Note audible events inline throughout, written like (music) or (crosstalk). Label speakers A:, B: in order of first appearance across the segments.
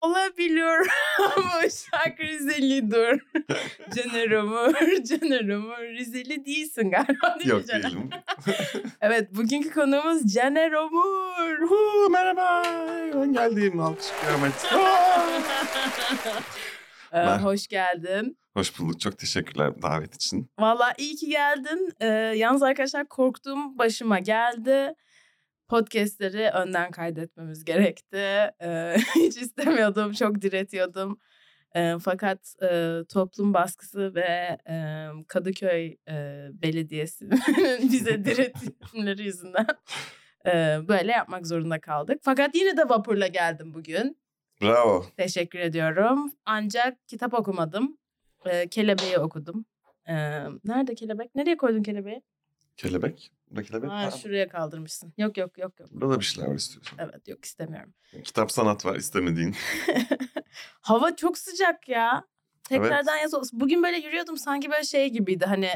A: Olabilir (laughs) ama şarkı Rizeli'dir. Caner Ömür, Caner Ömür. Rizeli değilsin galiba değil
B: Yok
A: mi Caner?
B: değilim. (laughs)
A: Evet bugünkü konuğumuz Caner Ömür.
B: Huu, merhaba. Ben geldim. Alkışlıyorum. hadi. (laughs)
A: Ee,
B: Ben-
A: hoş geldin.
B: Hoş bulduk. Çok teşekkürler davet için.
A: Valla iyi ki geldin. Ee, yalnız arkadaşlar korktuğum başıma geldi. Podcastleri önden kaydetmemiz gerekti. (laughs) Hiç istemiyordum, çok diretiyordum. Fakat e, toplum baskısı ve e, Kadıköy e, Belediyesi'nin (laughs) bize diretimleri yüzünden e, böyle yapmak zorunda kaldık. Fakat yine de vapurla geldim bugün.
B: Bravo.
A: Teşekkür ediyorum. Ancak kitap okumadım. Kelebeği okudum. Nerede kelebek? Nereye koydun kelebeği?
B: Kelebek. Kelebek
A: Ha,
B: var.
A: şuraya kaldırmışsın. Yok yok yok yok.
B: Burada da bir şeyler var istiyorsan.
A: Evet yok istemiyorum.
B: Kitap sanat var istemediğin. (laughs)
A: Hava çok sıcak ya.
B: Evet.
A: Tekrardan yaz olsun. Bugün böyle yürüyordum sanki böyle şey gibiydi hani.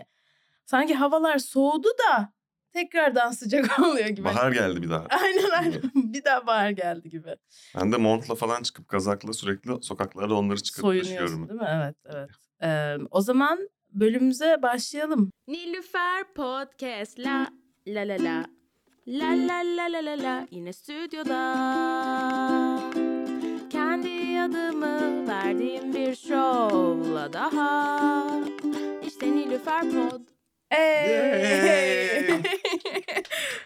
A: Sanki havalar soğudu da tekrardan sıcak (laughs) oluyor gibi.
B: Bahar geldi bir daha.
A: Aynen aynen. (laughs) bir daha bahar geldi gibi.
B: Ben de montla falan çıkıp kazakla sürekli sokaklarda onları
A: Soyunuyorsun
B: taşıyorum.
A: değil mi? Evet evet. Ee, o zaman bölümümüze başlayalım. Nilüfer Podcast la La la la. La hmm. la la la la la yine stüdyoda. Kendi adımı verdiğim bir şovla daha. İşte Nilüfer Pod.
B: Hey! (laughs)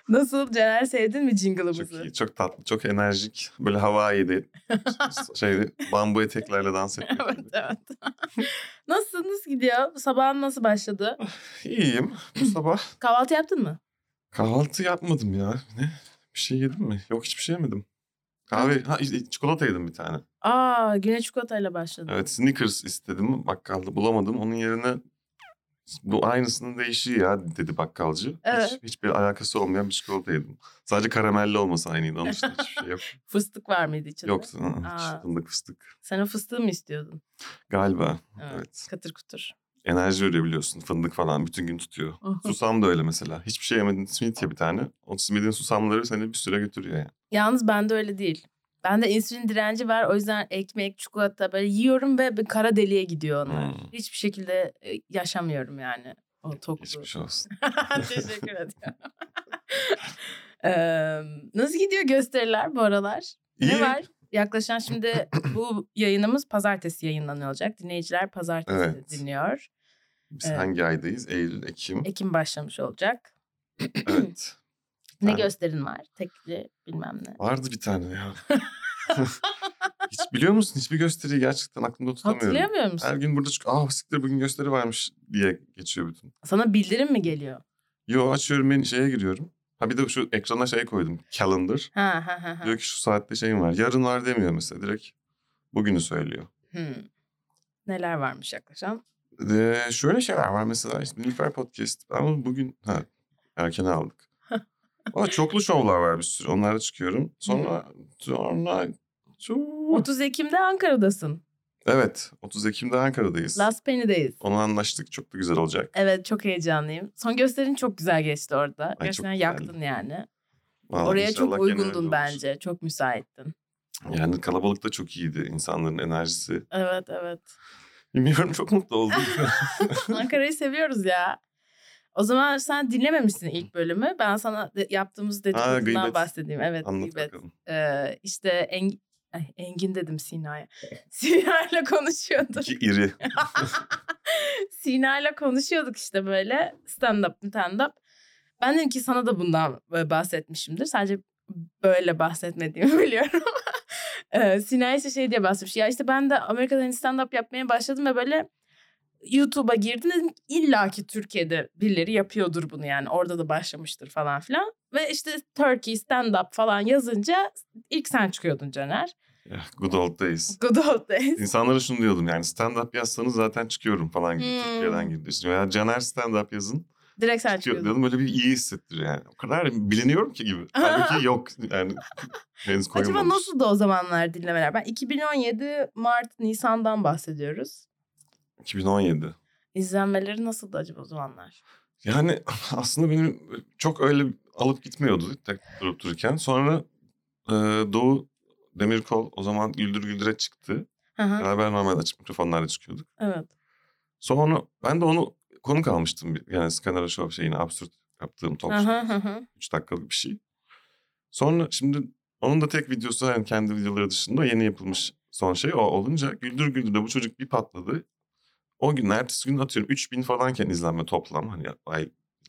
A: Nasıl Caner sevdin mi jingle'ımızı?
B: Çok iyi, çok tatlı, çok enerjik. Böyle havaydı. (laughs) şeydi, bambu eteklerle dans (laughs) etmek.
A: evet, evet. Nasılsınız gidiyor? Sabahın nasıl başladı?
B: İyiyim bu sabah.
A: Kahvaltı yaptın mı?
B: Kahvaltı yapmadım ya. Ne? Bir şey yedim mi? Yok hiçbir şey yemedim. Kahve, ha çikolata yedim bir tane.
A: Aa güne çikolatayla başladı.
B: Evet Snickers istedim bakkalda bulamadım. Onun yerine bu aynısının değişiği ya dedi bakkalcı.
A: Evet.
B: Hiç, hiçbir alakası olmayan bir çikolata yedim. Sadece karamelli olması aynıydı. Onun dışında hiçbir şey yok. (laughs)
A: Fıstık var mıydı içinde?
B: Yoktu.
A: Aa.
B: Fındık fıstık.
A: Sen o fıstığı mı istiyordun?
B: Galiba.
A: Evet.
B: Evet.
A: Katır kutur.
B: Enerji veriyor biliyorsun. Fındık falan bütün gün tutuyor. Susam da öyle mesela. Hiçbir şey yemedin simit ye bir tane. O simidin susamları seni bir süre götürüyor yani.
A: Yalnız bende öyle değil. Bende insülin direnci var. O yüzden ekmek, çikolata böyle yiyorum ve bir kara deliğe gidiyor onlar.
B: Hmm.
A: Hiçbir şekilde e, yaşamıyorum yani o tokluğu.
B: Geçmiş olsun. (laughs)
A: Teşekkür ediyorum. (laughs) Eee, nasıl gidiyor gösteriler bu aralar?
B: İyi.
A: Ne var? Yaklaşan şimdi bu yayınımız pazartesi yayınlanıyor olacak. Dinleyiciler pazartesi
B: Evet.
A: dinliyor.
B: Biz
A: Evet.
B: hangi aydayız? Eylül, Ekim.
A: Ekim başlamış olacak.
B: evet. (clears throat)
A: Ne
B: tane.
A: gösterin var? Tekli bilmem ne.
B: Vardı bir tane ya. (laughs) (laughs) Hiç biliyor musun? Hiçbir gösteriyi gerçekten aklımda tutamıyorum.
A: Hatırlayamıyor musun?
B: Her gün burada çık. Aa siktir bugün gösteri varmış diye geçiyor bütün.
A: Sana bildirim mi geliyor?
B: Yo açıyorum ben şeye giriyorum. Ha bir de şu ekrana şey koydum. Calendar.
A: Ha ha ha. ha.
B: Diyor ki şu saatte şeyim var. Yarın var demiyor mesela direkt. Bugünü söylüyor.
A: Hmm. Neler varmış yaklaşan?
B: Ee, şöyle şeyler var mesela işte Nilüfer Podcast. Ama bugün ha, erken aldık. (laughs) Valla çoklu şovlar var bir sürü. Onlara çıkıyorum. Sonra sonra Çu-
A: 30 Ekim'de Ankara'dasın.
B: Evet 30 Ekim'de Ankara'dayız.
A: Last Penny'deyiz.
B: Onu anlaştık. Çok da güzel olacak.
A: Evet çok heyecanlıyım. Son gösterin çok güzel geçti orada.
B: çok
A: Gerçekten yaktın yani.
B: Vallahi
A: Oraya çok uygundun
B: olur.
A: bence. Çok müsaittin.
B: Yani kalabalık da çok iyiydi. insanların enerjisi.
A: Evet evet.
B: Bilmiyorum çok mutlu oldum. (laughs)
A: Ankara'yı seviyoruz ya. O zaman sen dinlememişsin ilk bölümü. Ben sana de- yaptığımız dedikodudan
B: gıybet.
A: bahsedeyim. Evet
B: Anlat
A: gıybet.
B: bakalım.
A: Ee, işte Eng- Ay, Engin dedim Sina'ya. (laughs) Sina'yla konuşuyorduk.
B: İki iri. (laughs)
A: Sina'yla konuşuyorduk işte böyle stand up stand up. Ben dedim ki sana da bundan bahsetmişimdir. Sadece böyle bahsetmediğimi biliyorum. Ee, Sina işte şey diye bahsetmiş. Ya işte ben de Amerika'da hani stand up yapmaya başladım ve böyle YouTube'a girdim dedim illa ki Türkiye'de birileri yapıyordur bunu yani. Orada da başlamıştır falan filan. Ve işte Turkey stand up falan yazınca ilk sen çıkıyordun Caner.
B: Ya, Good old days.
A: Good old days.
B: İnsanlara şunu diyordum yani stand up yazsanız zaten çıkıyorum falan gibi
A: Hmm.
B: Türkiye'den gibi. İşte Veya Caner stand up yazın
A: Direkt sen
B: çıkıyor
A: çıkıyordun.
B: diyordum böyle bir iyi hissettiriyor yani. O kadar biliniyorum ki gibi. Halbuki (laughs) yok yani henüz
A: Acaba
B: koyulmamış.
A: nasıl da o zamanlar dinlemeler? Ben 2017 Mart Nisan'dan bahsediyoruz.
B: 2017.
A: İzlenmeleri nasıldı acaba o zamanlar?
B: Yani (laughs) aslında benim çok öyle alıp gitmiyordu tek durup dururken. Sonra e, Doğu Demirkol o zaman Güldür Güldür'e çıktı.
A: Hı hı.
B: Beraber normal açık mikrofonlarla çıkıyorduk.
A: Evet.
B: Sonra ben de onu konuk almıştım. Yani Scanner Show şeyine absürt yaptığım talk show.
A: hı hı hı.
B: 3 dakikalık bir şey. Sonra şimdi onun da tek videosu yani kendi videoları dışında yeni yapılmış son şey o olunca Güldür Güldür'de bu çocuk bir patladı. O gün ertesi gün atıyorum 3000 falanken izlenme toplam hani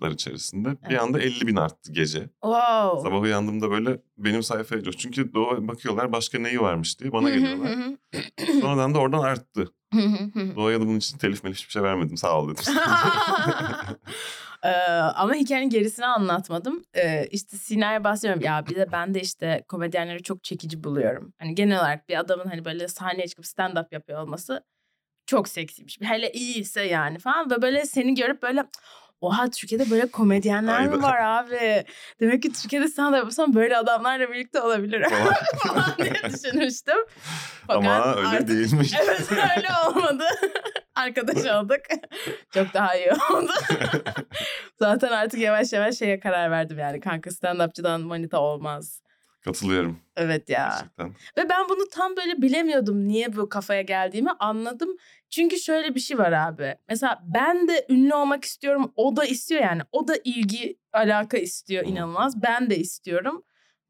B: aylar içerisinde. Bir
A: Evet.
B: anda 50 bin arttı gece.
A: Wow.
B: Sabah uyandığımda böyle benim sayfaya coş. Çünkü doğu bakıyorlar başka neyi varmış diye bana geliyorlar. Sonradan da oradan arttı. Doğu'ya da bunun için telif melif hiçbir şey vermedim sağ ol dedim. (laughs)
A: Ee, ama hikayenin gerisini anlatmadım. Ee, işte Sina'ya bahsediyorum. Ya bir de ben de işte komedyenleri çok çekici buluyorum. Hani genel olarak bir adamın hani böyle sahneye çıkıp stand-up yapıyor olması çok seksiymiş. Hele iyiyse yani falan. Ve böyle seni görüp böyle oha Türkiye'de böyle komedyenler mi var abi? Demek ki Türkiye'de stand-up yapsam böyle adamlarla birlikte olabilirim
B: Falan. (laughs)
A: falan diye düşünmüştüm. Fakat
B: Ama öyle
A: artık-
B: değilmiş.
A: Evet (laughs) öyle olmadı. Arkadaş (laughs) olduk. Çok daha iyi oldu. Zaten artık yavaş yavaş şeye karar verdim yani. Kanka stand-upçıdan manita olmaz.
B: Katılıyorum
A: Evet ya.
B: gerçekten.
A: Ve ben bunu tam böyle bilemiyordum niye bu kafaya geldiğimi anladım. Çünkü şöyle bir şey var abi. Mesela ben de ünlü olmak istiyorum. O da istiyor yani. O da ilgi, alaka istiyor inanılmaz. Ben de istiyorum.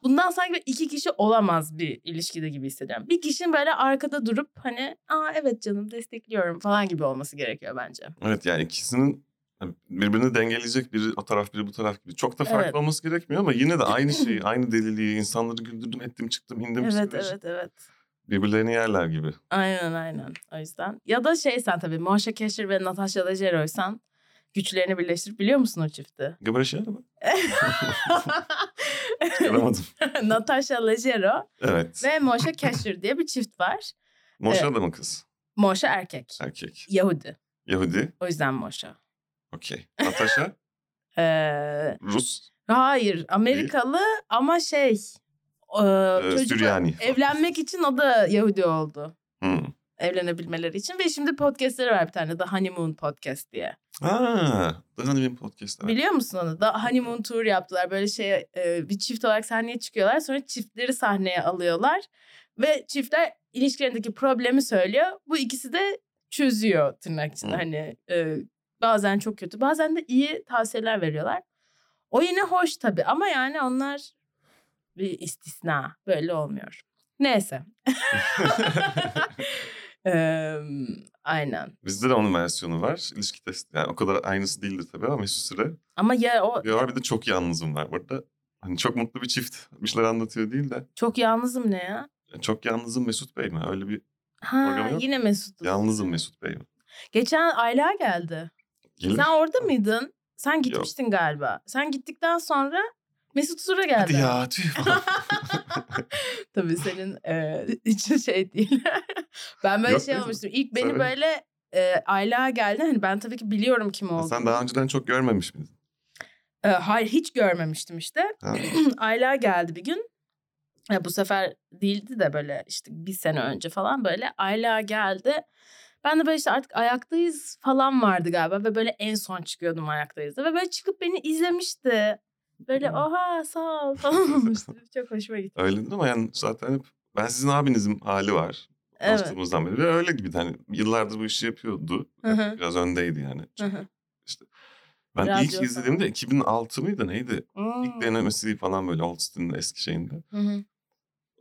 A: Bundan sanki iki kişi olamaz bir ilişkide gibi hissediyorum. Bir kişinin böyle arkada durup hani aa evet canım destekliyorum falan gibi olması gerekiyor bence.
B: Evet yani ikisinin birbirini dengeleyecek biri o taraf biri bu taraf gibi. Çok da farklı
A: Evet.
B: olması gerekmiyor ama yine de aynı şeyi, (clears throat) aynı deliliği, insanları güldürdüm, ettim, çıktım, indim.
A: Evet evet evet.
B: Birbirlerini yerler gibi.
A: Aynen aynen o yüzden. Ya da şey sen tabii Moshe Kasher ve Natasha Leggero'ysan güçlerini birleştirip biliyor musun o çifti?
B: Gıbraşıyor mu? (laughs) Çıkaramadım. (laughs)
A: Natasha Leggero
B: Evet.
A: ve Moshe Kasher diye bir çift var.
B: Moşa
A: Evet.
B: da mı kız?
A: Moshe erkek.
B: Erkek.
A: Yahudi.
B: Yahudi.
A: O yüzden Moshe.
B: Okey. Natasha. (laughs)
A: Ee,
B: Rus.
A: hayır Amerikalı ama şey e,
B: Süryani.
A: evlenmek için o da Yahudi oldu.
B: Hmm.
A: Evlenebilmeleri için ve şimdi podcastleri var bir tane The Honeymoon Podcast diye.
B: Aa, daha benim podcast. Evet.
A: Biliyor musun onu? Da Honeymoon Tour yaptılar. Böyle şey e, bir çift olarak sahneye çıkıyorlar. Sonra çiftleri sahneye alıyorlar. Ve çiftler ilişkilerindeki problemi söylüyor. Bu ikisi de çözüyor tırnak içinde.
B: Hı.
A: Hani e, bazen çok kötü bazen de iyi tavsiyeler veriyorlar. O yine hoş tabii ama yani onlar bir istisna. Böyle olmuyor. Neyse. (laughs) Eee, aynen.
B: Bizde de onun versiyonu var. İlişki testi. Yani o kadar aynısı değildir tabii ama Mesut Süre.
A: Ama ya o
B: Bir var bir de çok yalnızım var. Burada hani çok mutlu bir çift. Bir şeyler anlatıyor değil de.
A: çok yalnızım ne ya?
B: Çok yalnızım Mesut Bey mi? Öyle bir
A: Ha
B: yok.
A: yine Mesut'uz.
B: yalnızım Mesut Bey mi?
A: Geçen Ayla geldi.
B: Gelir.
A: Sen orada mıydın? Sen gitmiştin galiba. Sen gittikten sonra Mesut Sura geldi.
B: Hadi ya tüh. (laughs)
A: Tabii senin e, (laughs) için şey değil. ben böyle
B: Yok
A: şey olmuştum. İlk beni
B: söyle.
A: böyle e, Ayla geldi. Hani ben tabii ki biliyorum kim olduğunu.
B: Sen daha önceden çok görmemiş miydin?
A: E, hayır hiç görmemiştim işte. (clears throat) Ayla geldi bir gün. Ya bu sefer değildi de böyle işte bir sene önce falan böyle Ayla geldi. Ben de böyle işte artık ayaktayız falan vardı galiba ve böyle en son çıkıyordum ayaktayızda ve böyle çıkıp beni izlemişti. Böyle oha sağ ol (laughs) falan olmuştu. Çok hoşuma gitti.
B: Öyle değil mi? Yani zaten hep ben sizin abinizim hali var.
A: Evet.
B: Tanıştığımızdan beri. Öyle gibi hani yıllardır bu işi yapıyordu.
A: Hı hı.
B: Biraz öndeydi yani.
A: Hı hı.
B: Ben
A: Radyo
B: ilk izlediğimde 2006 mıydı neydi?
A: Hmm.
B: İlk denemesi falan böyle Oldston'un eski şeyinde.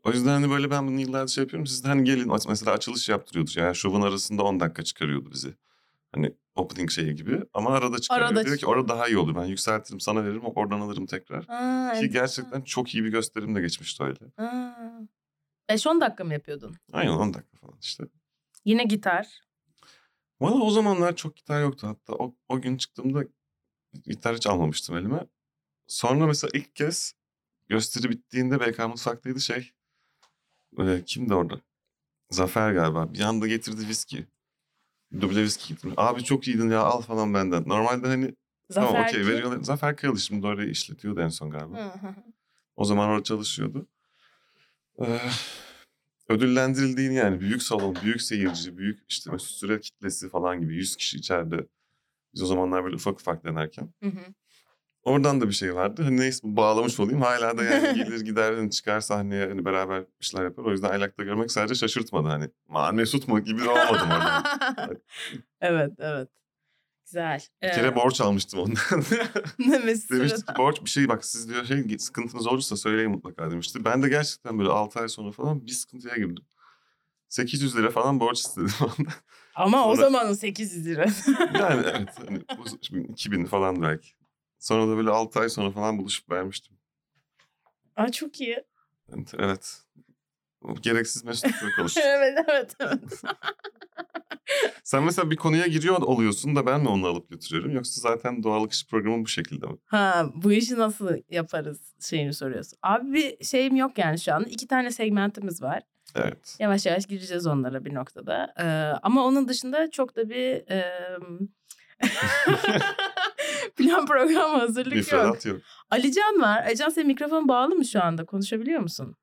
B: O yüzden hani böyle ben bunu yıllardır şey yapıyorum. Siz de hani gelin mesela açılış yaptırıyordu. Yani şovun arasında 10 dakika çıkarıyordu bizi. Hani opening şeyi gibi. Ama arada çıkarıyor.
A: Arada
B: Diyor ki orada daha iyi olur. Ben yükseltirim sana veririm oradan alırım tekrar.
A: Aa,
B: Ki
A: enteresan.
B: gerçekten çok iyi bir gösterim de geçmişti öyle.
A: Aa. 5-10 dakika mı yapıyordun?
B: Aynen 10 dakika falan işte.
A: Yine gitar.
B: Valla o zamanlar çok gitar yoktu. Hatta o, o gün çıktığımda gitar hiç almamıştım elime. Sonra mesela ilk kez gösteri bittiğinde BK Mutfak'taydı şey. Böyle kimdi orada? Zafer galiba. Bir anda getirdi viski. Duble viski getirdi. Abi çok iyiydin ya al falan benden. Normalde hani tamam
A: Zafer
B: okey
A: kim?
B: veriyorlar. Zafer Kayalı şimdi orayı işletiyordu en son galiba.
A: Hı hı.
B: O zaman orada çalışıyordu. Ee, ödüllendirildiğin yani büyük salon, büyük seyirci, büyük işte Mesut Süre kitlesi falan gibi 100 kişi içeride. Biz o zamanlar böyle ufak ufak denerken.
A: Hı hı.
B: Oradan da bir şey vardı. Hani neyse bağlamış (laughs) olayım. Hala da yani gelir gider hani çıkar sahneye hani beraber bir şeyler yapar. O yüzden aylakta görmek sadece şaşırtmadı. Hani Ma Mesut mu gibi olmadım orada. (laughs)
A: evet evet. Güzel.
B: Bir kere borç almıştım ondan. (laughs) Demişti ki borç bir şey bak siz diyor şey sıkıntınız olursa söyleyin mutlaka demişti. Ben de gerçekten böyle 6 ay sonra falan bir sıkıntıya girdim. 800 lira falan borç istedim ondan.
A: Ama o
B: Sonra-
A: o 800 lira.
B: Yani evet hani bu şimdi 2000 falan belki. Sonra da böyle 6 ay sonra falan buluşup vermiştim.
A: Aa, çok iyi.
B: Evet. evet. Gereksiz meşrutlukla (laughs) konuştuk.
A: evet evet evet. (laughs)
B: Sen mesela bir konuya giriyor oluyorsun da ben mi onu alıp götürüyorum? Yoksa zaten doğallık iş programı bu şekilde mi?
A: Ha bu işi nasıl yaparız şeyini soruyorsun. Abi bir şeyim yok yani şu an. İki tane segmentimiz var.
B: Evet.
A: Yavaş yavaş gireceğiz onlara bir noktada. Ee, ama onun dışında çok da bir e, (laughs) (laughs) plan program
B: Bir
A: hazırlık yok.
B: Ferhat yok.
A: Alican var. Alican senin mikrofon bağlı mı şu anda? Konuşabiliyor musun?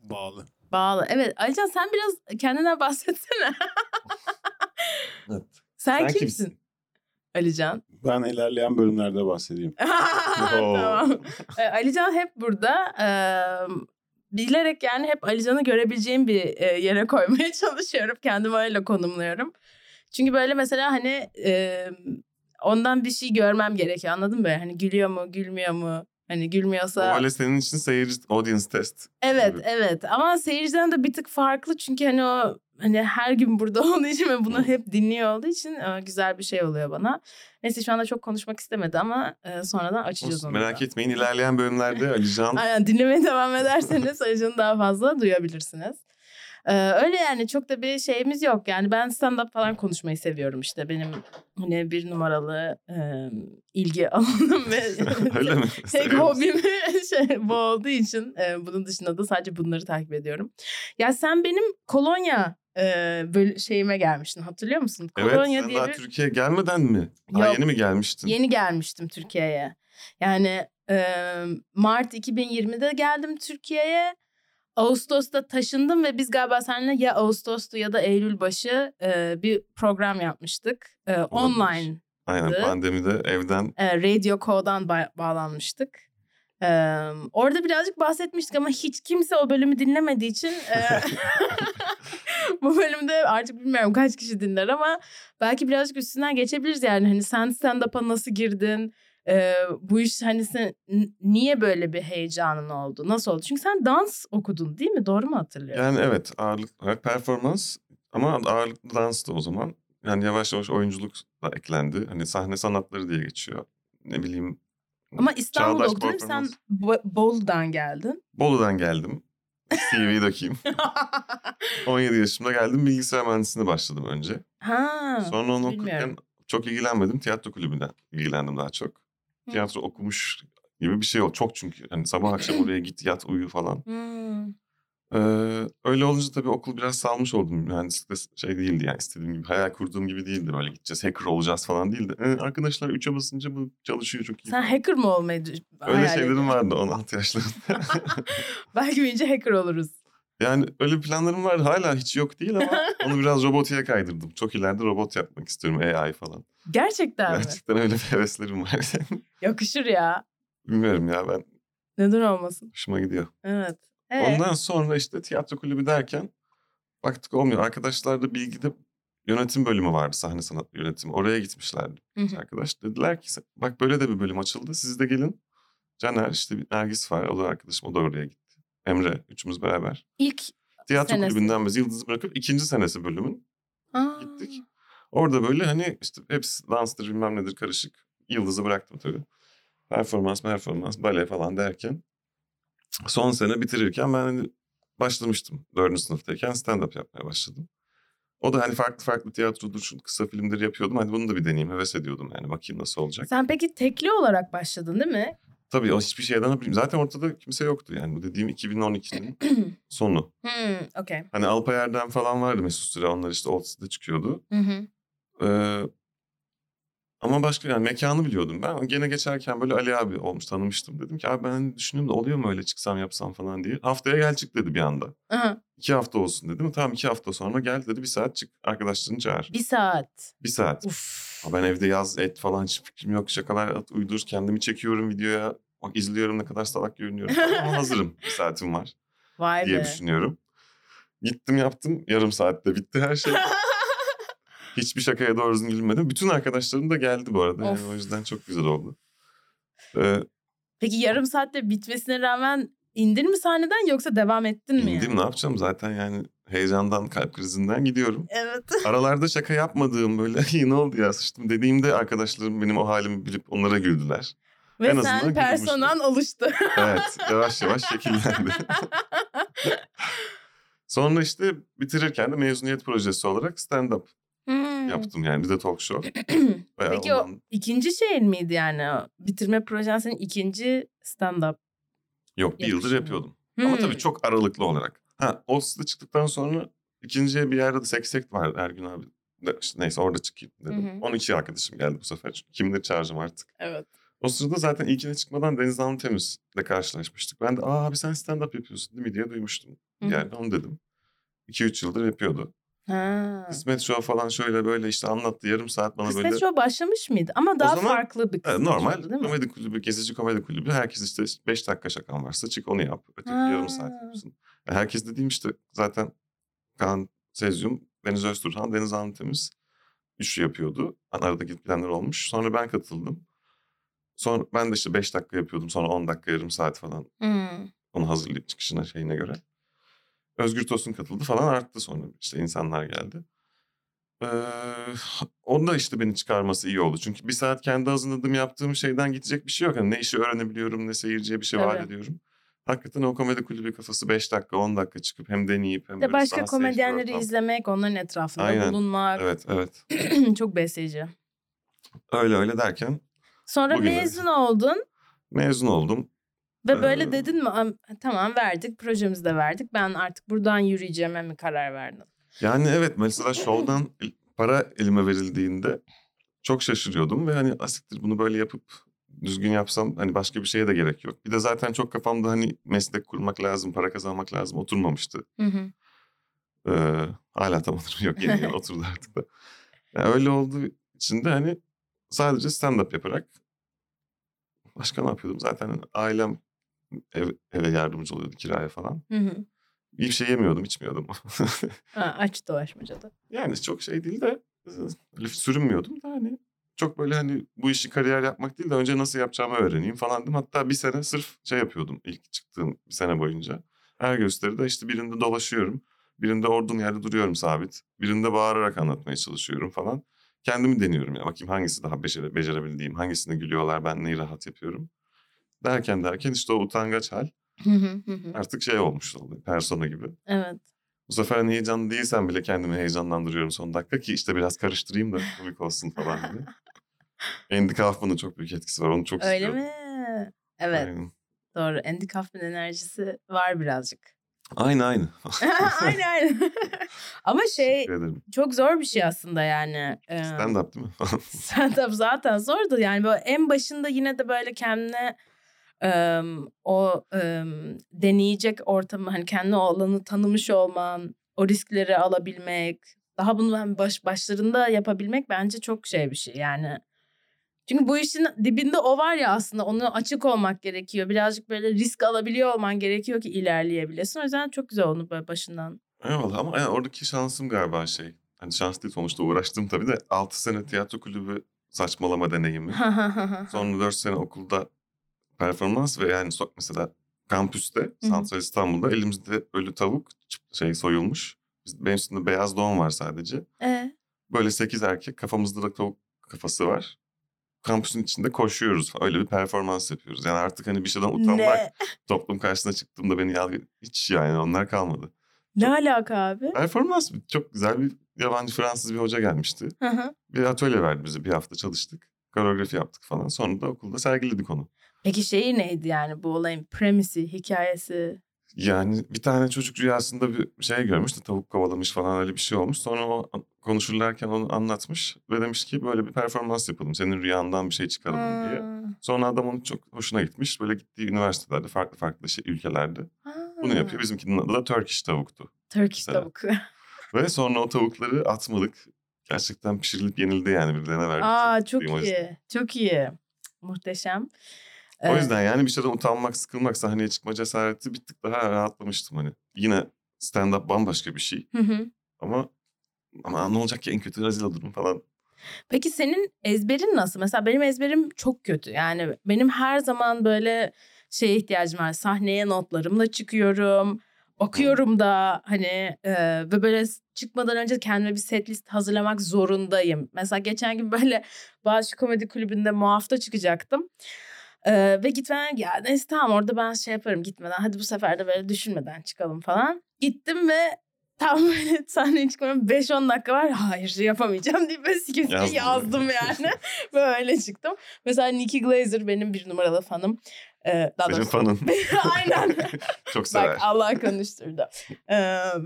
C: Bağlı.
A: Bağlı. Evet. Alican sen biraz kendinden (laughs) bahsetsene.
B: Evet.
A: sen,
B: Sen
A: kimsin?
B: kimsin?
A: Alican.
C: Ben ilerleyen bölümlerde bahsedeyim. (laughs)
A: tamam. Ee, Alican hep burada. Ee, bilerek yani hep Alican'ı görebileceğim bir yere koymaya çalışıyorum. Kendimi öyle konumluyorum. Çünkü böyle mesela hani e, ondan bir şey görmem gerekiyor anladın mı? Hani gülüyor mu gülmüyor mu? Hani
B: O
A: gülmüyorsa...
B: öyle senin için seyirci audience test.
A: Evet
B: gibi.
A: evet ama seyirciden de bir tık farklı çünkü hani o hani her gün burada (laughs) olduğu için ve bunu hep dinliyor olduğu için e, güzel bir şey oluyor bana. Neyse şu anda çok konuşmak istemedi ama e, sonradan açacağız onu.
B: merak
A: da.
B: etmeyin ilerleyen bölümlerde Alican
A: Aynen dinlemeye devam ederseniz Alican'ı daha fazla duyabilirsiniz. Ee, öyle yani çok da bir şeyimiz yok. Yani ben stand-up falan konuşmayı seviyorum işte. Benim hani bir numaralı e, ilgi (laughs) alanım ve (laughs)
B: öyle mi? (laughs)
A: tek hobim şey, bu olduğu için e, bunun dışında da sadece bunları takip ediyorum. Ya sen benim kolonya e, böl- şeyime gelmiştin hatırlıyor musun?
B: Evet
A: Kolonya
B: sen
A: diye
B: daha
A: bir
B: Türkiye'ye gelmeden mi? Daha
A: Yok.
B: yeni mi gelmiştin?
A: Yeni gelmiştim Türkiye'ye. Yani e, Mart 2020'de geldim Türkiye'ye. Ağustos'ta taşındım ve biz galiba seninle ya Ağustos'tu ya da Eylül başı e, bir program yapmıştık. E, online
B: Aynen pandemide evden
A: e, Radio Co'dan ba- bağlanmıştık. E, orada birazcık bahsetmiştik ama hiç kimse o bölümü dinlemediği için e, (laughs) bu bölümde artık bilmiyorum kaç kişi dinler ama belki birazcık üstünden geçebiliriz yani. Hani sen stand-up'a nasıl girdin? E, bu iş hani sen niye böyle bir heyecanın oldu? Nasıl oldu? Çünkü sen dans okudun değil mi? Doğru mu hatırlıyorum?
B: yani evet ağırlık olarak performans ama ağırlıklı dans da o zaman. Yani yavaş yavaş oyunculuk da eklendi. Hani sahne sanatları diye geçiyor. Ne bileyim.
A: Ama İstanbul'da okudun. Sen. Bo- Bolu'dan geldin.
B: Bolu'dan geldim. CV'yi dökeyim. 17 yaşımda geldim bilgisayar mühendisliğine başladım önce.
A: ha.
B: Sonra onu
A: bilmiyorum.
B: okurken çok ilgilenmedim. Tiyatro kulübünden ilgilendim daha çok. Tiyatro okumuş gibi bir şey o. Çok çünkü. Hani sabah akşam (clears throat) oraya git yat uyu falan. Ee, öyle olunca tabii okul biraz salmış oldum. Mühendislikte şey değildi yani istediğim gibi. Hayal kurduğum gibi değildi. Böyle gideceğiz hacker olacağız falan değildi. Ee, arkadaşlar 3'e basınca bu çalışıyor çok iyi.
A: Sen hacker mı olmayı
B: Öyle
A: hayal
B: şeylerim
A: ediyorsun?
B: vardı 16 yaşlarında. (laughs)
A: Belki büyüyünce hacker oluruz.
B: Yani öyle planlarım vardı. Hala hiç yok değil ama (laughs) onu biraz robotiğe kaydırdım. Çok ileride robot yapmak istiyorum AI falan.
A: Gerçekten mi?
B: Gerçekten öyle bir heveslerim var. (laughs)
A: Yakışır ya.
B: Bilmiyorum ya ben
A: Neden olmasın?
B: hoşuma gidiyor.
A: Evet. Evet.
B: Ondan sonra işte tiyatro kulübü derken baktık olmuyor. Arkadaşlar da bilgide yönetim bölümü vardı sahne sanat yönetimi. Oraya gitmişlerdi arkadaş. Dediler ki bak böyle de bir bölüm açıldı. Siz de gelin. Caner işte bir Nergis var. O da arkadaşım. O da oraya gitti. Emre. Üçümüz beraber.
A: İlk
B: Tiyatro
A: Senesi.
B: kulübünden biz Yıldız'ı bırakıp ikinci senesi bölümün
A: Aa.
B: gittik. Orada böyle hani işte hepsi danstır bilmem nedir karışık. Yıldız'ı bıraktım tabii. Performans, performans, bale falan derken. Son sene bitirirken ben hani başlamıştım. Dördüncü sınıftayken stand-up yapmaya başladım. O da hani farklı farklı tiyatrodur, şu kısa filmleri yapıyordum. Hani bunu da bir deneyeyim, heves ediyordum yani. Bakayım nasıl olacak.
A: Sen peki tekli olarak başladın değil mi?
B: Tabii o hiçbir şeyden haberim. Zaten ortada kimse yoktu yani. Bu dediğim 2012'nin (clears throat) sonu.
A: Hmm, okey.
B: Hani Alpay Erdem falan vardı Mesut Süre. Onlar işte Old City'de çıkıyordu.
A: Hı hı.
B: Ee, Ama başka yani mekanı biliyordum ben. Gene geçerken böyle Ali abi olmuş tanımıştım. Dedim ki abi ben hani düşünüyorum da oluyor mu öyle çıksam yapsam falan diye. Haftaya gel çık dedi bir anda.
A: Aha,
B: İki hafta olsun dedim. Tamam iki hafta sonra gel dedi bir saat çık arkadaşlarını çağır.
A: bir saat.
B: Bir saat.
A: Uf.
B: Ben evde yaz et falan hiç fikrim yok. Şakalar at, uydur kendimi çekiyorum videoya. Bak izliyorum ne kadar salak görünüyorum ama (laughs) hazırım. Bir saatim var
A: Vay
B: diye
A: be.
B: düşünüyorum. Gittim yaptım. Yarım saatte bitti her şey. (laughs) Hiçbir şakaya doğru düzgün gülmedim. Bütün arkadaşlarım da geldi bu arada. Yani o yüzden çok güzel oldu. Ee,
A: Peki yarım saatte bitmesine rağmen indin mi sahneden yoksa devam ettin mi?
B: indim
A: yani?
B: ne yapacağım zaten yani heyecandan kalp krizinden gidiyorum.
A: Evet. (laughs)
B: Aralarda şaka yapmadığım böyle (laughs) ne oldu ya sıçtım dediğimde arkadaşlarım benim o halimi bilip onlara güldüler.
A: Ve
B: En azından
A: sen personan oluştu. (laughs)
B: Evet yavaş yavaş şekillendi. Sonra işte bitirirken de mezuniyet projesi olarak stand-up. Yaptım yani bir de talk show. (clears throat)
A: Peki o
B: ondan-
A: ikinci şeyin miydi yani? O Bitirme projen senin ikinci stand-up.
B: Yok bir yıldır yapıyordum. Ama
A: Hmm.
B: tabii çok aralıklı olarak. Ha o çıktıktan sonra ikinciye bir yerde de seksekt vardı Ergün abi. De, işte neyse orada çıkayım dedim.
A: Hı hı.
B: 12 arkadaşım geldi bu sefer. Kimleri çağıracağım artık.
A: Evet.
B: O sırada zaten ilkine çıkmadan Deniz Hanım Temiz'le karşılaşmıştık. Ben de aa abi sen stand-up yapıyorsun değil mi diye duymuştum.
A: Hı hı.
B: Yani onu dedim. 2-3 yıldır yapıyordu.
A: Ha.
B: Kısmet Show falan şöyle böyle işte anlattı. Yarım saat bana
A: Kısmet
B: böyle...
A: Show başlamış mıydı? Ama daha
B: zaman-
A: farklı bir
B: Evet,
A: Kısmet
B: normal
A: Show'du değil mi?
B: komedi kulübü, gezici komedi kulübü. Herkes işte 5 dakika şakan varsa çık onu yap. Öteki yarım saat
A: Ha.
B: yapsın. Yani herkes dediğim işte zaten Kaan Sezyum, Deniz Özturhan, Deniz Hanım Temiz. Üçlü yapıyordu. Yani arada gidenler olmuş. Sonra ben katıldım. Sonra ben de işte 5 dakika yapıyordum. Sonra 10 dakika yarım saat falan
A: Hmm.
B: onu hazırlayıp çıkışına şeyine göre. Özgür Tosun katıldı falan arttı sonra işte insanlar geldi. Ee, onda işte beni çıkarması iyi oldu. Çünkü bir saat kendi hazırladığım yaptığım şeyden gidecek bir şey yok. Yani ne işi öğrenebiliyorum ne seyirciye bir şey vaat
A: Tabii.
B: ediyorum. Hakikaten o komedi kulübü kafası 5 dakika 10 dakika çıkıp hem deneyip hem
A: de başka komedyenleri izlemek, onların etrafında
B: Aynen.
A: bulunmak
B: Evet evet. (clears throat)
A: çok besleyici.
B: Öyle öyle derken
A: Sonra mezun oldun
B: mezun oldum.
A: Ve böyle
B: Ee,
A: dedin mi "Am- tamam verdik projemizi de verdik ben artık buradan yürüyeceğime mi karar verdin?
B: Yani evet mesela şovdan para elime verildiğinde çok şaşırıyordum ve hani asiktir bunu böyle yapıp düzgün yapsam hani başka bir şeye de gerek yok. Bir de zaten çok kafamda hani meslek kurmak lazım, para kazanmak lazım oturmamıştı.
A: Hı hı.
B: Ee, hala tam oturum yok yeni yeni oturdu artık da. Yani öyle olduğu için de hani sadece stand-up yaparak başka ne yapıyordum zaten ailem ev, eve yardımcı oluyordu kiraya falan.
A: Hı hı.
B: Bir şey yemiyordum, içmiyordum. (laughs)
A: Ha, aç dolaşmacada.
B: Yani çok şey değil de sürünmüyordum da hani çok böyle hani bu işi kariyer yapmak değil de önce nasıl yapacağımı öğreneyim falan dedim. Hatta bir sene sırf şey yapıyordum ilk çıktığım bir sene boyunca. Her gösteride işte birinde dolaşıyorum. Birinde ordun yerde duruyorum sabit. Birinde bağırarak anlatmaya çalışıyorum falan. Kendimi deniyorum ya bakayım hangisi daha becere, becerebildiğim, hangisinde gülüyorlar ben neyi rahat yapıyorum. Derken derken işte o utangaç hal artık şey olmuş oldu persona gibi.
A: evet.
B: Bu sefer hani heyecanlı değilsem bile kendimi heyecanlandırıyorum son dakika ki işte biraz karıştırayım da komik olsun falan diye. (laughs) Andy Kaufman'ın çok büyük etkisi var. Onu çok
A: Öyle
B: istiyorum.
A: mi? Evet
B: Aynen.
A: doğru. Andy Kaufman enerjisi var birazcık.
B: Aynı aynı. (laughs)
A: aynen aynen. (laughs) Ama şey çok zor bir şey aslında yani.
B: Stand up değil mi?
A: Stand-up zaten zordu yani böyle en başında yine de böyle kendine em, o em, deneyecek ortamı hani kendi o alanı tanımış olman, o riskleri alabilmek, daha bunu ben baş başlarında yapabilmek bence çok şey bir şey yani. Çünkü bu işin dibinde o var ya aslında onu açık olmak gerekiyor. Birazcık böyle risk alabiliyor olman gerekiyor ki ilerleyebilesin. O yüzden çok güzel onu böyle başından.
B: Eyvallah ama yani oradaki şansım galiba şey. Hani şans değil sonuçta uğraştım tabii de 6 sene tiyatro kulübü saçmalama deneyimi. (laughs) Sonra 4 sene okulda performans ve yani so- mesela kampüste
A: hı.
B: Santral İstanbul'da elimizde ölü tavuk şey soyulmuş. Biz- Benim üstümde beyaz don var sadece.
A: e,
B: Böyle 8 erkek kafamızda da tavuk kafası var. Kampüsün içinde koşuyoruz. Öyle bir performans yapıyoruz. Yani artık hani bir şeyden utanmak
A: ne?
B: toplum karşısına çıktığımda beni yargı... Hiç yani onlar kalmadı.
A: Ne alaka abi?
B: Performans çok güzel bir yabancı Fransız bir hoca gelmişti.
A: Hı hı.
B: Bir atölye verdi bize. Bir hafta çalıştık. Koreografi yaptık falan. Sonra da okulda sergiledik onu.
A: Peki şeyi neydi yani bu olayın premisi, hikayesi?
B: Yani bir tane çocuk rüyasında bir şey görmüş de tavuk kovalamış falan öyle bir şey olmuş. Sonra o konuşurlarken onu anlatmış ve demiş ki böyle bir performans yapalım. Senin rüyandan bir şey çıkaralım diye.
A: Hmm.
B: Sonra adam onun çok hoşuna gitmiş. Böyle gittiği üniversitelerde farklı farklı şey, ülkelerde bunu
A: Ha.
B: yapıyor. Bizimkinin adı da Turkish tavuktu.
A: Turkish
B: Mesela.
A: tavuk. (laughs)
B: Ve sonra o tavukları atmadık. Gerçekten pişirilip yenildi yani birilerine verdik.
A: Aa çok iyi. Çok iyi. Muhteşem.
B: O
A: Ee,
B: yüzden yani bir şeyden utanmak, sıkılmak, sahneye çıkma cesareti bir tık daha rahatlamıştım hani. Yine stand-up bambaşka bir şey
A: Hı hı.
B: ama ama ne olacak ki en kötü rezil olurum falan.
A: Peki senin ezberin nasıl? Mesela benim ezberim çok kötü. Yani benim her zaman böyle şeye ihtiyacım var. Sahneye notlarımla çıkıyorum. Okuyorum da hani e, ve böyle çıkmadan önce kendime bir set list hazırlamak zorundayım. Mesela geçen gün (laughs) böyle Boğaziçi Komedi Kulübü'nde muafta çıkacaktım. E, ve gitmeden ya neyse tamam orada ben şey yaparım gitmeden. Hadi bu sefer de böyle düşünmeden çıkalım falan. Gittim ve tam böyle (laughs) sahneye çıkmam 5-10 dakika var. Hayır yapamayacağım diye böyle sikip
B: Yazdın.
A: yazdım yani. (laughs) böyle çıktım. Mesela Nikki Glazer benim bir numaralı fanım. Ee, daha
B: Benim fanın. (laughs)
A: Aynen.
B: Çok sever.
A: Bak Allah konuşturdu. Ee,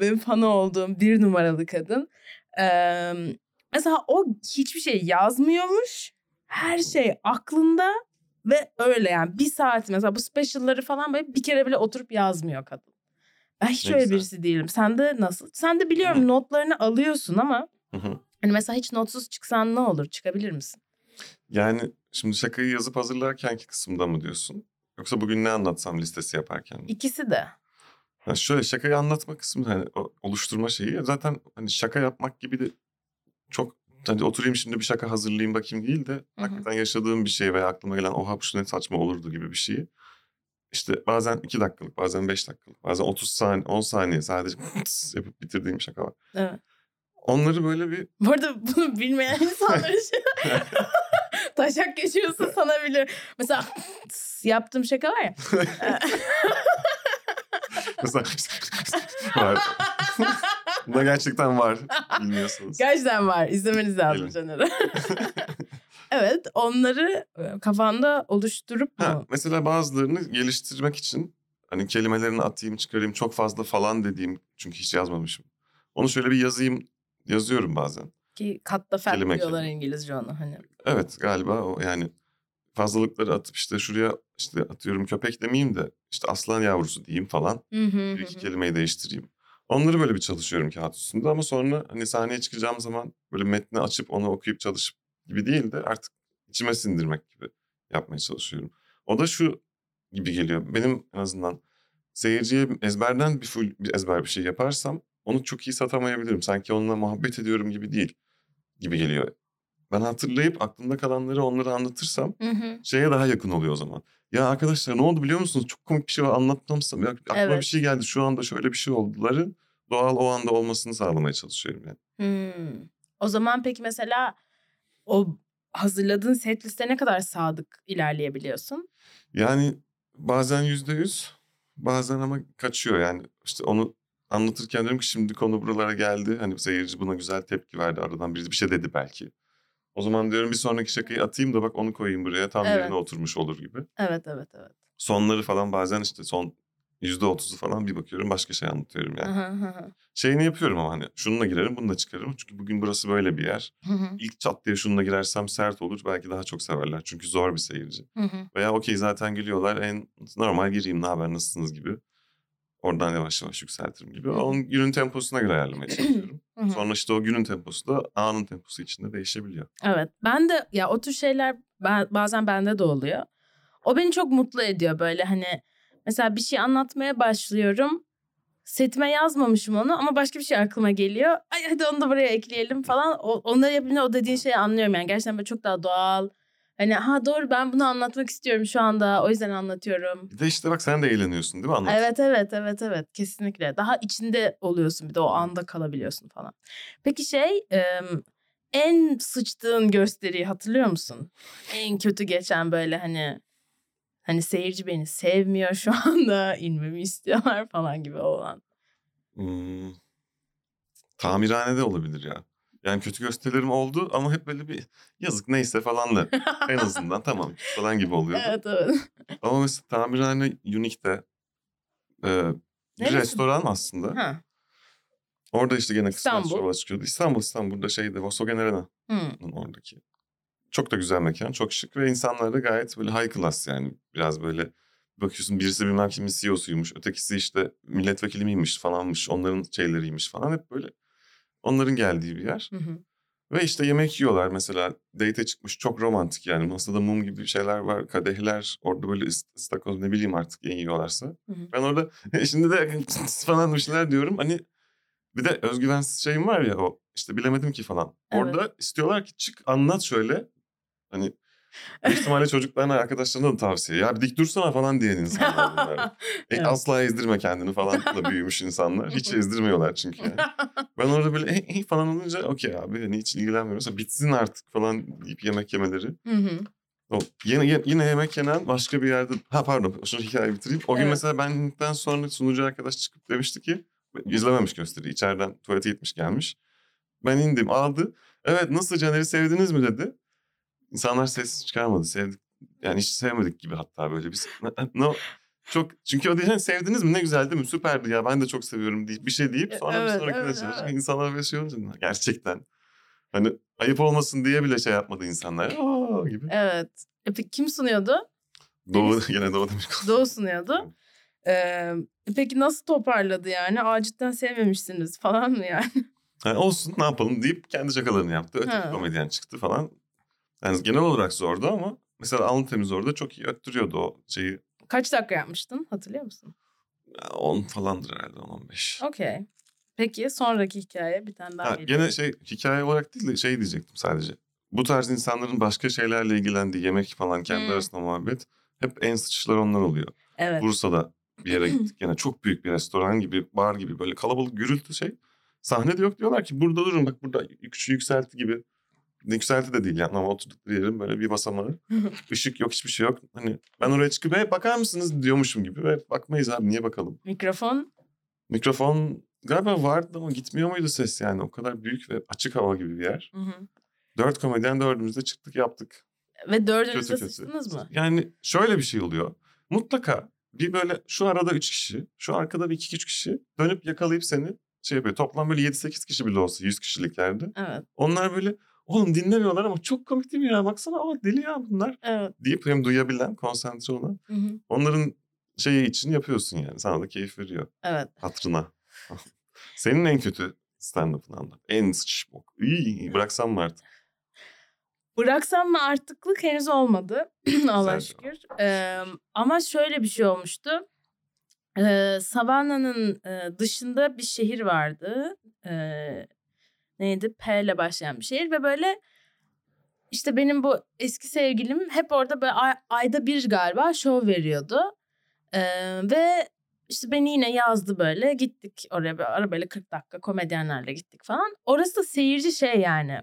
A: benim fanı olduğum bir numaralı kadın. Ee, mesela o hiçbir şey yazmıyormuş. Her şey aklında ve öyle yani bir saat mesela bu specialları falan böyle bir kere bile oturup yazmıyor kadın. Ben hiç
B: Ne
A: öyle
B: güzel.
A: birisi değilim. Sen de nasıl? Sen de biliyorum
B: Hı.
A: notlarını alıyorsun ama
B: Hı hı.
A: hani mesela hiç notsuz çıksan ne olur? Çıkabilir misin?
B: yani şimdi şakayı yazıp hazırlarkenki kısımda mı diyorsun? Yoksa bugün ne anlatsam listesi yaparken mi?
A: İkisi de.
B: Ha şöyle şakayı anlatma kısmı hani oluşturma şeyi zaten hani şaka yapmak gibi de çok hani oturayım şimdi bir şaka hazırlayayım bakayım değil de
A: hı.
B: hakikaten yaşadığım bir şey veya aklıma gelen oha bu ne saçma olurdu gibi bir şeyi. İşte bazen iki dakikalık bazen beş dakikalık bazen 30 saniye 10 saniye sadece yapıp bitirdiğim şaka var.
A: Evet.
B: Onları böyle bir
A: Bu arada bunu bilmeyen insanlar için taşak geçiyorsa sana bilir. Mesela yaptığım şaka var ya.
B: mesela var. (laughs) Bunda gerçekten var bilmiyorsunuz.
A: Gerçekten var. İzlemeniz lazım. Caner'e. (laughs) evet onları e, kafanda oluşturup
B: Ha,
A: mu?
B: mesela bazılarını geliştirmek için hani kelimelerini atayım çıkarayım çok fazla falan dediğim çünkü hiç yazmamışım. Onu şöyle bir yazayım yazıyorum bazen.
A: Ki katta fel
B: Kelime
A: diyorlar
B: kelime.
A: İngilizce onu hani.
B: Evet galiba o yani fazlalıkları atıp işte şuraya işte atıyorum köpek demeyeyim de işte aslan yavrusu diyeyim falan.
A: Hı hı
B: Bir iki
A: hı.
B: kelimeyi değiştireyim. Onları böyle bir çalışıyorum kağıt üstünde ama sonra hani sahneye çıkacağım zaman böyle metni açıp onu okuyup çalışıp gibi değil de artık içime sindirmek gibi yapmaya çalışıyorum. O da şu gibi geliyor. Benim en azından seyirciye ezberden bir full bir ezber bir şey yaparsam onu çok iyi satamayabilirim. Sanki onunla muhabbet ediyorum gibi değil gibi geliyor. Ben hatırlayıp aklımda kalanları onlara anlatırsam
A: Hı hı.
B: şeye daha yakın oluyor o zaman. Ya arkadaşlar ne oldu biliyor musunuz? Çok komik bir şey var anlatmamsam. Aklıma
A: Evet.
B: bir şey geldi şu anda şöyle bir şey olduları doğal o anda olmasını sağlamaya çalışıyorum yani.
A: Hmm. O zaman peki mesela o hazırladığın set liste ne kadar sadık ilerleyebiliyorsun?
B: Yani bazen yüzde yüz bazen ama kaçıyor yani işte onu anlatırken diyorum ki şimdi konu buralara geldi. Hani seyirci buna güzel tepki verdi aradan biri bir şey dedi belki. O zaman diyorum bir sonraki şakayı atayım da bak onu koyayım buraya tam
A: Evet.
B: yerine oturmuş olur gibi.
A: Evet evet evet.
B: Sonları falan bazen işte son yüzde otuzu falan bir bakıyorum başka şey anlatıyorum yani. Şeyini yapıyorum ama hani şununla girerim bununla çıkarım. Çünkü bugün burası böyle bir yer. İlk çat diye şununla girersem sert olur. Belki daha çok severler. Çünkü zor bir seyirci. Veya okey zaten gülüyorlar. En normal gireyim ne haber nasılsınız gibi. Oradan yavaş yavaş yükseltirim gibi. Onun günün temposuna göre ayarlamaya (clears throat) çalışıyorum. Sonra işte o günün temposu da anın temposu içinde değişebiliyor.
A: Evet. Ben de ya o tür şeyler ben, bazen bende de oluyor. O beni çok mutlu ediyor böyle hani mesela bir şey anlatmaya başlıyorum. Setime yazmamışım onu ama başka bir şey aklıma geliyor. Ay hadi onu da buraya ekleyelim falan. O, onları yapınca o dediğin şeyi anlıyorum yani. Gerçekten böyle çok daha doğal. Hani ha doğru ben bunu anlatmak istiyorum şu anda. O yüzden anlatıyorum.
B: Bir de işte bak sen de eğleniyorsun değil mi anlat?
A: Evet evet evet evet kesinlikle. Daha içinde oluyorsun bir de o anda kalabiliyorsun falan. Peki şey en sıçtığın gösteriyi hatırlıyor musun? En kötü geçen böyle hani hani seyirci beni sevmiyor şu anda (laughs) inmemi istiyorlar falan gibi olan.
B: Hmm. Tamirhanede olabilir ya. Yani kötü gösterilerim oldu ama hep böyle bir yazık neyse falan da en azından (laughs) tamam falan gibi oluyordu.
A: Evet evet.
B: Ama mesela tamirhane Unique'de e, bir
A: Neresi?
B: restoran aslında.
A: Ha.
B: Orada işte gene kısmet çorba çıkıyordu. İstanbul İstanbul'da şeyde Vosogen Arena.
A: Hmm.
B: oradaki. Çok da güzel mekan, çok şık ve insanlar da gayet böyle high class yani. Biraz böyle bakıyorsun birisi bilmem kimin CEO'suymuş, ötekisi işte milletvekili miymiş falanmış, onların şeyleriymiş falan hep böyle onların geldiği bir yer.
A: Hı hı.
B: Ve işte yemek yiyorlar mesela date çıkmış çok romantik yani masada mum gibi şeyler var, kadehler orada böyle ist- ıstakoz ne bileyim artık yiyorlarsa.
A: Hı hı.
B: Ben orada (laughs) şimdi de (laughs) falan bir şeyler diyorum hani bir de özgüvensiz şeyim var ya o işte bilemedim ki falan.
A: Evet.
B: Orada istiyorlar ki çık anlat şöyle. Hani (laughs) büyük ihtimalle çocuklarına arkadaşlarına da tavsiye. Ya bir dik dursana falan diyen insanlar bunlar. (laughs) E,
A: Evet.
B: Asla ezdirme kendini falan da büyümüş insanlar. Hiç (laughs) ezdirmiyorlar çünkü yani. Ben orada böyle hey, hey falan olunca okey abi hani hiç ilgilenmiyorsa bitsin artık falan deyip yemek yemeleri.
A: Hı hı.
B: O, yine, yine, yemek yenen başka bir yerde... Ha pardon şu hikayeyi bitireyim. O gün
A: Evet.
B: mesela benden sonra sunucu arkadaş çıkıp demişti ki... izlememiş gösteri. içeriden tuvalete gitmiş gelmiş. Ben indim aldı. Evet nasıl Caner'i sevdiniz mi dedi. İnsanlar ses çıkarmadı. Sevdik. Yani hiç sevmedik gibi hatta böyle. Biz, no, çok çünkü o diyeceksin sevdiniz mi ne güzel değil mi süperdi ya ben de çok seviyorum deyip bir şey deyip sonra
A: Evet,
B: bir sonrakine
A: evet,
B: çalışacak.
A: evet.
B: İnsanlar böyle şey olunca gerçekten hani ayıp olmasın diye bile şey yapmadı insanlar. Aa gibi.
A: Evet. E peki kim sunuyordu?
B: Doğu yine Doğu Demirkol. (laughs)
A: Doğu sunuyordu. Ee, peki nasıl toparladı yani? Aa cidden sevmemişsiniz falan mı yani?
B: Ha, olsun ne yapalım deyip kendi şakalarını yaptı. Öteki
A: Ha.
B: komedyen çıktı falan. Yani genel olarak zordu ama mesela Alın Temiz orada çok iyi öttürüyordu o şeyi.
A: Kaç dakika yapmıştın? Hatırlıyor musun?
B: 10 falandır herhalde 10-15.
A: Okey. Peki sonraki hikaye bir tane daha
B: Ha, gene şey hikaye olarak değil de şey diyecektim sadece. Bu tarz insanların başka şeylerle ilgilendiği yemek falan kendi
A: Hmm.
B: arasında muhabbet. Hep en sıçışlar onlar oluyor.
A: Evet.
B: Bursa'da bir yere (clears throat) gittik. Yine çok büyük bir restoran gibi, bar gibi böyle kalabalık gürültü şey. Sahne de yok diyorlar ki burada durun bak burada yük- yükselti gibi. Yükselti de değil yani ama oturdukları yerin böyle bir basamağı. Işık yok hiçbir şey yok. Hani ben oraya çıkıp "Hey, bakar mısınız diyormuşum gibi. Ve bakmayız abi niye bakalım.
A: Mikrofon
B: Mikrofon galiba vardı ama gitmiyor muydu ses yani. O kadar büyük ve açık hava gibi bir yer.
A: Hı hı.
B: Dört komedyen dördümüz de çıktık yaptık.
A: ve dördünüz de
B: Kötü kötü.
A: sıçtınız mı?
B: Yani şöyle bir şey oluyor. Mutlaka bir böyle şu arada üç kişi, şu arkada bir iki üç kişi dönüp yakalayıp seni şey yapıyor. Toplam böyle 7-8 kişi bile olsa 100 kişiliklerde.
A: Evet.
B: Onlar böyle oğlum dinlemiyorlar ama çok komik değil mi ya? Baksana aa deli ya bunlar.
A: Evet.
B: Deyip hem duyabilen, konsantre olan.
A: Hı hı.
B: Onların şeyi için yapıyorsun yani. Sana da keyif veriyor.
A: Evet.
B: Hatırına. (laughs) Senin en kötü stand-up'ını anlat. En sıç bok. İyi, bıraksam mı artık?
A: Bıraksam mı artıklık henüz olmadı. (clears throat)
B: Güzel
A: şükür. Ee, ama şöyle bir şey olmuştu. Ee, Savannah'nın e, dışında bir şehir vardı. Ee, neydi? P ile başlayan bir şehir ve böyle işte benim bu eski sevgilim hep orada böyle ay- ayda bir galiba şov veriyordu. Ee, ve işte beni yine yazdı böyle gittik oraya böyle arabayla 40 dakika komedyenlerle gittik falan. Orası da seyirci şey yani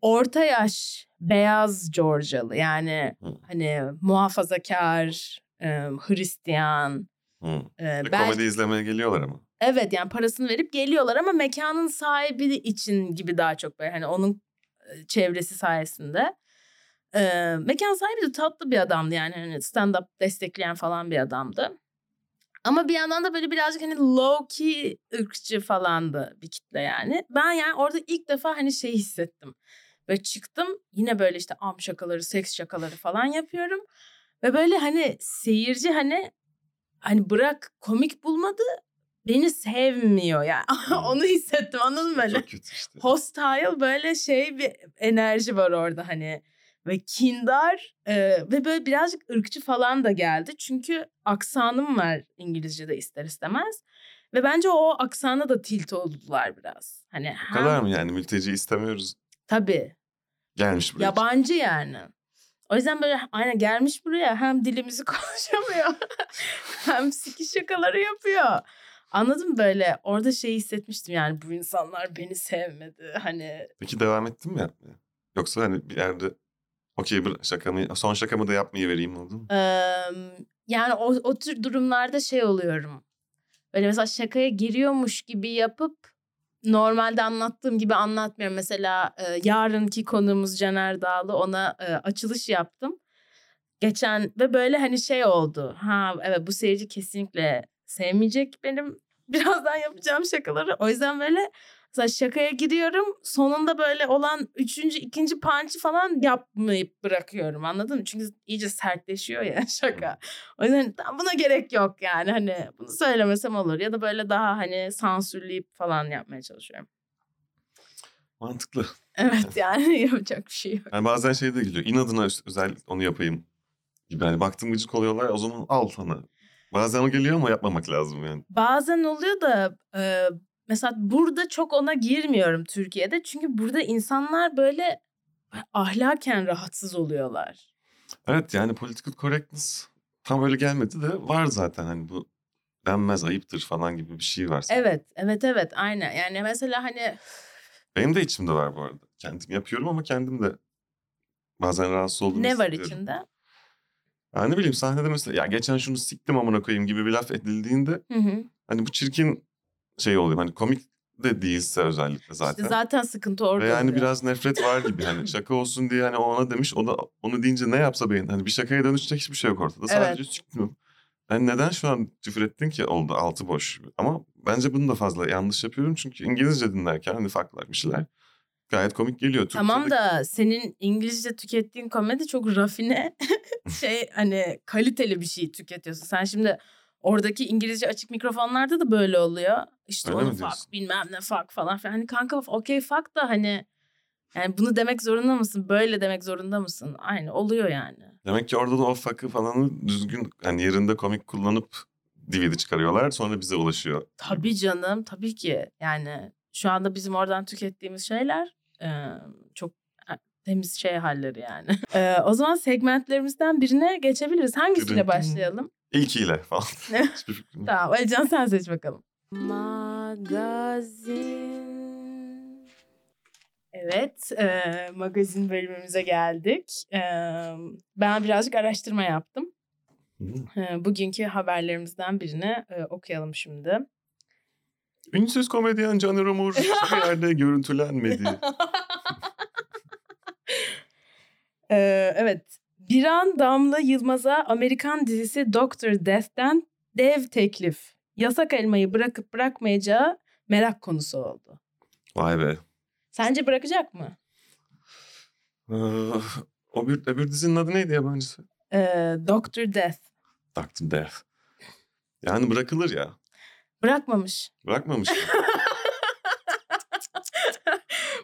A: orta yaş beyaz Georgialı yani
B: Hı.
A: hani muhafazakar, e, Hristiyan.
B: Hı.
A: e, belki-
B: komedi izlemeye geliyorlar ama.
A: Evet yani parasını verip geliyorlar ama mekanın sahibi için gibi daha çok böyle hani onun çevresi sayesinde. Ee, mekan sahibi de tatlı bir adamdı yani hani stand-up destekleyen falan bir adamdı. Ama bir yandan da böyle birazcık hani low key ırkçı falandı bir kitle yani. Ben yani orada ilk defa hani şey hissettim. Böyle çıktım yine böyle işte am şakaları, seks şakaları falan yapıyorum. Ve böyle hani seyirci hani hani bırak komik bulmadı beni sevmiyor yani. (laughs) (laughs) Onu hissettim anladın mı böyle?
B: Çok kötü işte.
A: Hostile böyle şey bir enerji var orada hani. Ve kindar e, ve böyle birazcık ırkçı falan da geldi. Çünkü aksanım var İngilizce'de ister istemez. Ve bence o aksana da tilt oldular biraz. Hani
B: Bu kadar mı yani mülteci istemiyoruz.
A: Tabii.
B: Gelmiş buraya.
A: Yabancı yani. O yüzden böyle aynen gelmiş buraya hem dilimizi (laughs) konuşamıyor hem siki şakaları yapıyor. Anladın mı böyle? Orada şey hissetmiştim yani bu insanlar beni sevmedi. Hani
B: Peki devam ettin mi yapmaya? Yoksa hani bir yerde okey bıra- şakamı, son şakamı da yapmayı vereyim oldu mu?
A: Eee, yani o, o tür durumlarda şey oluyorum. Böyle mesela şakaya giriyormuş gibi yapıp normalde anlattığım gibi anlatmıyorum. Mesela e, yarınki konuğumuz Caner Dağlı ona e, açılış yaptım. Geçen ve böyle hani şey oldu. Ha evet bu seyirci kesinlikle sevmeyecek benim (laughs) Birazdan yapacağım şakaları. O yüzden böyle mesela şakaya giriyorum. Sonunda böyle olan üçüncü, ikinci punch'ı falan yapmayıp bırakıyorum. Anladın mı? Çünkü iyice sertleşiyor ya (laughs) şaka. O yüzden tam buna gerek yok yani. Hani bunu söylemesem olur. Ya da böyle daha hani sansürleyip falan yapmaya çalışıyorum.
B: Mantıklı.
A: Evet yani (laughs) yapacak bir şey yok.
B: Yani bazen şey de geliyor. İnadına öz- özel onu yapayım gibi. Yani baktım gıcık oluyorlar o zaman al sana. Bazen geliyor ama yapmamak lazım yani.
A: Bazen oluyor da e, mesela burada çok ona girmiyorum Türkiye'de. Çünkü burada insanlar böyle ahlaken rahatsız oluyorlar.
B: Evet yani political correctness tam öyle gelmedi de var zaten hani bu denmez ayıptır falan gibi bir şey var.
A: Evet, evet, evet, aynen. Yani mesela hani
B: Benim de içimde var bu arada. Kendim yapıyorum ama kendim de bazen rahatsız olduğumu
A: ne var içinde?
B: Ya ne bileyim sahnede mesela ya geçen şunu siktim amına koyayım gibi bir laf edildiğinde
A: Hı hı.
B: hani bu çirkin şey oluyor. Hani komik de değilse özellikle zaten.
A: İşte zaten sıkıntı orada
B: Ve yani
A: oluyor.
B: biraz nefret var gibi hani şaka olsun diye hani ona demiş o da onu deyince ne yapsa beyin hani bir şakaya dönüşecek hiçbir şey yok ortada. Sadece siktim. Ben neden şu an küfür ettin ki oldu altı boş. Ama bence bunu da fazla yanlış yapıyorum çünkü İngilizce dinlerken hani farklar bir şeyler gayet komik geliyor.
A: Tamam
B: Türkçe'de-
A: da senin İngilizce tükettiğin komedi çok rafine (laughs) şey hani kaliteli bir şey tüketiyorsun. Sen şimdi oradaki İngilizce açık mikrofonlarda da böyle oluyor. İşte
B: Öyle
A: onu fuck bilmem ne fuck falan filan. Hani kanka okey fuck da hani yani bunu demek zorunda mısın? Böyle demek zorunda mısın? Aynı oluyor yani.
B: Demek ki orada da o fakı falanı düzgün hani yerinde komik kullanıp DVD çıkarıyorlar sonra bize ulaşıyor.
A: Tabii canım tabii ki. Yani şu anda bizim oradan tükettiğimiz şeyler e, çok temiz şey halleri yani. (laughs) E, o zaman segmentlerimizden birine geçebiliriz. Hangisiyle başlayalım?
B: İlkiyle falan. (laughs)
A: Tamam Alican sen seç bakalım. Magazin. Evet, e, magazin bölümümüze geldik. E, ben birazcık araştırma yaptım. E, bugünkü haberlerimizden birini e, okuyalım şimdi.
B: Ünsüz komedyen Caner Umur hiçbir (laughs) yerde görüntülenmedi.
A: Ee, evet. Biran Damla Yılmaz'a Amerikan dizisi Doctor Death'ten dev teklif. Yasak elmayı bırakıp bırakmayacağı merak konusu oldu.
B: Vay be.
A: Sence bırakacak mı?
B: Ee, o bir, öbür dizinin adı neydi yabancısı?
A: Ee, Doctor Death.
B: Doctor Death. Yani bırakılır ya.
A: Bırakmamış.
B: Bırakmamış. mı? (laughs)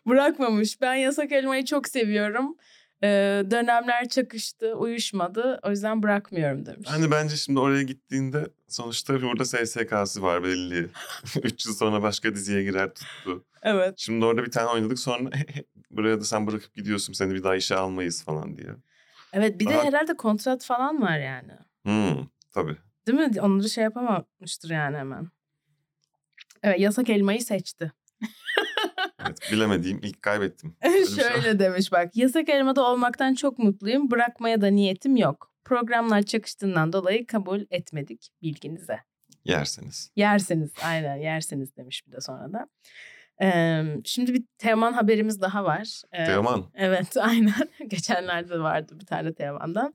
A: Bırakmamış. Ben yasak elmayı çok seviyorum. Ee, dönemler çakıştı, uyuşmadı. O yüzden bırakmıyorum demiş.
B: hani bence şimdi oraya gittiğinde sonuçta burada SSK'sı var belli. (laughs) Üç yıl sonra başka diziye girer tuttu.
A: Evet.
B: Şimdi orada bir tane oynadık sonra (laughs) buraya da sen bırakıp gidiyorsun seni bir daha işe almayız falan diye.
A: Evet bir de
B: Daha-
A: herhalde kontrat falan var yani.
B: Hmm, tabii.
A: Değil mi? Onları şey yapamamıştır yani hemen. Evet yasak elmayı seçti.
B: Evet, bilemediğim ilk kaybettim. (laughs) Şey.
A: Şöyle demiş bak. Yasak elmada olmaktan çok mutluyum. Bırakmaya da niyetim yok. Programlar çakıştığından dolayı kabul etmedik bilginize.
B: Yerseniz.
A: Yerseniz aynen yerseniz demiş bir de sonra da. Ee, şimdi bir Teoman haberimiz daha var. Ee,
B: Teoman.
A: Evet (laughs) aynen. Geçenlerde vardı bir tane Teoman'dan.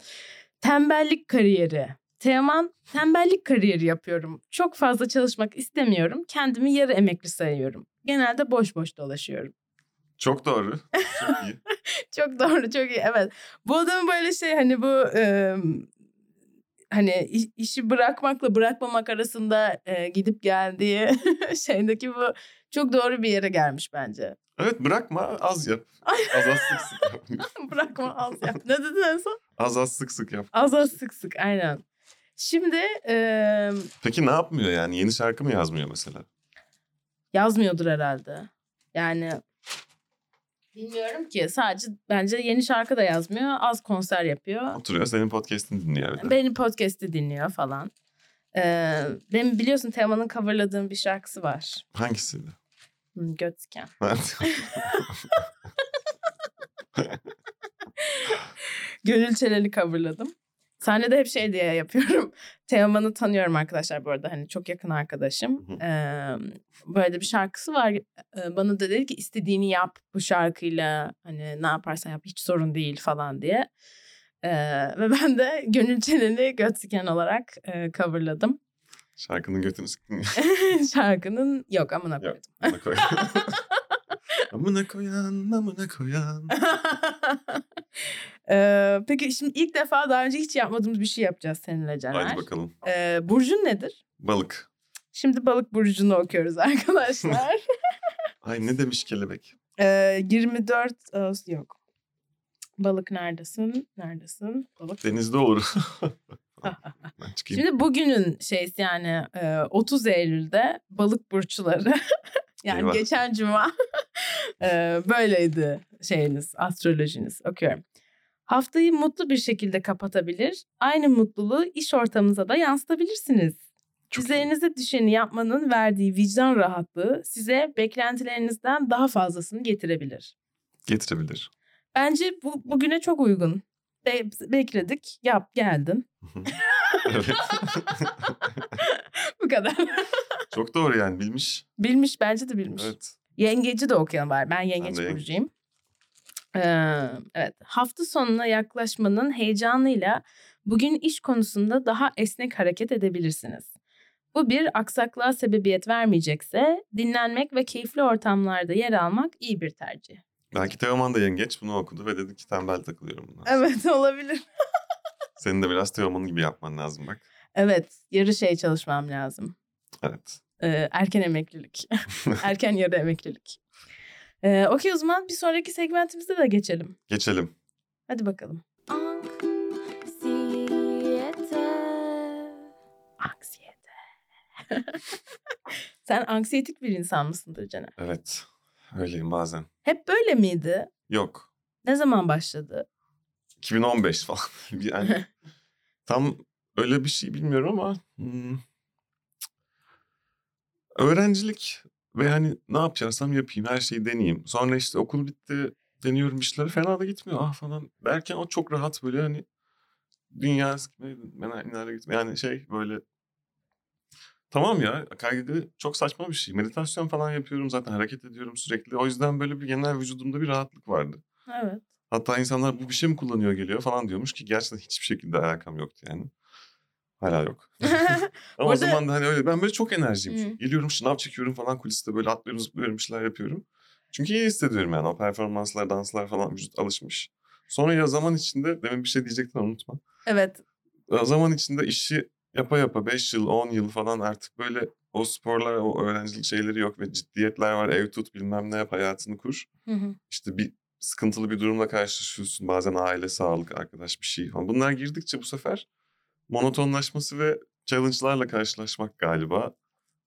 A: Tembellik kariyeri. Teoman tembellik kariyeri yapıyorum. Çok fazla çalışmak istemiyorum. Kendimi yarı emekli sayıyorum. Genelde boş boş dolaşıyorum.
B: Çok doğru. Çok iyi. (laughs)
A: Çok doğru çok iyi evet. Bu adamın böyle şey hani bu e, hani iş- işi bırakmakla bırakmamak arasında e, gidip geldiği (laughs) şeydeki bu çok doğru bir yere gelmiş bence.
B: Evet bırakma az yap. (laughs) Az az sık sık yap.
A: Bırakma az yap. Ne dedin en son?
B: Az az sık sık yap.
A: Az az sık sık aynen. Şimdi e,
B: Peki ne yapmıyor yani? Yeni şarkı mı yazmıyor mesela?
A: yazmıyordur herhalde. Yani bilmiyorum ki sadece bence yeni şarkı da yazmıyor. Az konser yapıyor.
B: Oturuyor senin podcast'ini dinliyor evde.
A: Benim podcast'i dinliyor falan. Ee, benim biliyorsun Teoman'ın coverladığım bir şarkısı var.
B: Hangisiydi?
A: Hmm, Götzken. (laughs) Gönül Çelen'i coverladım. Sahnede hep şey diye yapıyorum. (laughs) Teoman'ı tanıyorum arkadaşlar bu arada. Hani çok yakın arkadaşım.
B: Hı hı.
A: Ee, böyle bir şarkısı var. Ee, bana da dedi ki istediğini yap bu şarkıyla. Hani ne yaparsan yap hiç sorun değil falan diye. Ee, ve (laughs) ben de Gönül Çelen'i Götzken olarak e, coverladım.
B: Şarkının götünü sıktın. (laughs)
A: Şarkının yok amına
B: Yok.
A: koydum.
B: Amına koy. amına koyan, amına koyan.
A: Ee, peki şimdi ilk defa daha önce hiç yapmadığımız bir şey yapacağız seninle Caner.
B: Haydi bakalım.
A: Ee, burcun nedir?
B: Balık.
A: Şimdi balık burcunu okuyoruz (laughs) arkadaşlar.
B: Ay ne demiş kelebek?
A: Ee, 24 Ağustos yok. Balık neredesin? Neredesin? Balık.
B: Denizde olur. (laughs)
A: Şimdi bugünün şeysi yani e, 30 Eylül'de balık burçları (laughs) yani
B: Eyvah.
A: geçen cuma böyleydi şeyiniz astrolojiniz okuyorum. Haftayı mutlu bir şekilde kapatabilir, aynı mutluluğu iş ortamınıza da yansıtabilirsiniz.
B: Çok iyi.
A: Üzerinize düşeni yapmanın verdiği vicdan rahatlığı size beklentilerinizden daha fazlasını getirebilir.
B: Getirebilir.
A: Bence bu bugüne çok uygun. Be- bekledik, yap, geldin. (laughs) (laughs) Bu kadar.
B: Çok doğru yani bilmiş.
A: bilmiş, bence de bilmiş.
B: Evet.
A: Yengeci de okuyan var. Ben yengeç
B: yengeç.
A: burcuyum. Ee, evet. Hafta sonuna yaklaşmanın heyecanıyla bugün iş konusunda daha esnek hareket edebilirsiniz. Bu bir aksaklığa sebebiyet vermeyecekse dinlenmek ve keyifli ortamlarda yer almak iyi bir tercih.
B: Belki Teoman da yengeç bunu okudu ve dedi ki tembel takılıyorum bundan.
A: Evet olabilir. (laughs)
B: Senin de biraz Teoman gibi yapman lazım bak.
A: Evet yarı şey çalışmam lazım.
B: Evet.
A: Ee, erken emeklilik. (laughs) erken yarı emeklilik. Ee, Okey o zaman bir sonraki segmentimizde de geçelim.
B: Geçelim.
A: Hadi bakalım. Anksiyete. (laughs) Sen anksiyetik bir insan mısındır Caner?
B: Evet. Öyleyim bazen.
A: Hep böyle miydi?
B: Yok.
A: Ne zaman başladı?
B: 2015 falan. (laughs) yani (laughs) tam öyle bir şey bilmiyorum ama hmm, öğrencilik ve hani ne yapacaksam yapayım her şeyi deneyeyim. Sonra işte okul bitti deniyorum işleri fena da gitmiyor ah falan derken o çok rahat böyle hani dünya ben gitme yani şey böyle tamam ya kaygı çok saçma bir şey. Meditasyon falan yapıyorum zaten hareket ediyorum sürekli. O yüzden böyle bir genel vücudumda bir rahatlık vardı.
A: Evet.
B: Hatta insanlar bu bir şey mi kullanıyor geliyor falan diyormuş ki gerçekten hiçbir şekilde alakam yoktu yani. Hala yok. (laughs) (laughs) Ama o
A: Orada-
B: zaman da hani öyle ben böyle çok enerjiyim. Çünkü. Geliyorum şınav çekiyorum falan kuliste böyle atlıyorum zıplıyorum şeyler yapıyorum. Çünkü iyi hissediyorum yani o performanslar danslar falan vücut alışmış. Sonra ya zaman içinde demin bir şey diyecektin unutma.
A: evet.
B: Zaman içinde işi yapa yapa 5 yıl 10 yıl falan artık böyle o sporlar o öğrencilik şeyleri yok ve ciddiyetler var ev tut bilmem ne yap hayatını kur.
A: Hı hı.
B: İşte bir sıkıntılı bir durumla karşılaşıyorsun. Bazen aile, sağlık, arkadaş bir şey falan. Bunlar girdikçe bu sefer monotonlaşması ve challenge'larla karşılaşmak galiba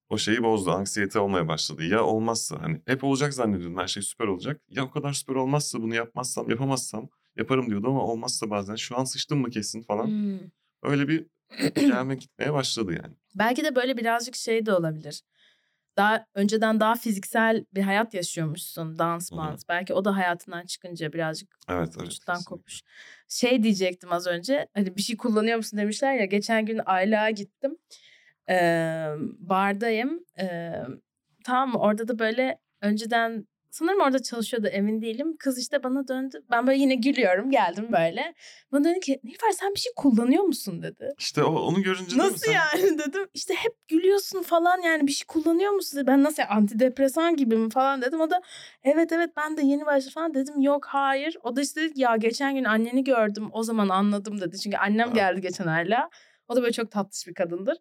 B: o şeyi bozdu. Anksiyete olmaya başladı. Ya olmazsa hani hep olacak zannediyordum. Her şey süper olacak. Ya o kadar süper olmazsa bunu yapmazsam, yapamazsam yaparım diyordu ama olmazsa bazen şu an sıçtım mı kesin falan.
A: Hmm.
B: Öyle bir (clears throat) gelme gitmeye başladı yani.
A: Belki de böyle birazcık şey de olabilir. Daha önceden daha fiziksel bir hayat yaşıyormuşsun. Dans, dans. Belki o da hayatından çıkınca birazcık
B: Evet evet.
A: vücuttan
B: kesinlikle.
A: kopmuş. Şey diyecektim az önce. Hani bir şey kullanıyor musun demişler ya. Geçen gün Ayla'ya gittim. Ee, bardayım. Ee, tamam? Orada da böyle önceden sanırım orada çalışıyordu emin değilim. Kız işte bana döndü. Ben böyle yine gülüyorum. Geldim böyle. Bana dedi ki Nilüfer sen bir şey kullanıyor musun dedi.
B: İşte o, onu görünce
A: Nasıl
B: sen-
A: yani (laughs) dedim. İşte hep gülüyorsun falan yani bir şey kullanıyor musun? Ben nasıl ya, antidepresan gibi mi falan dedim. O da evet evet ben de yeni başladım falan dedim. Yok hayır. O da işte ya geçen gün anneni gördüm o zaman anladım dedi. Çünkü annem geldi geçen ayla. O da böyle çok tatlış bir kadındır.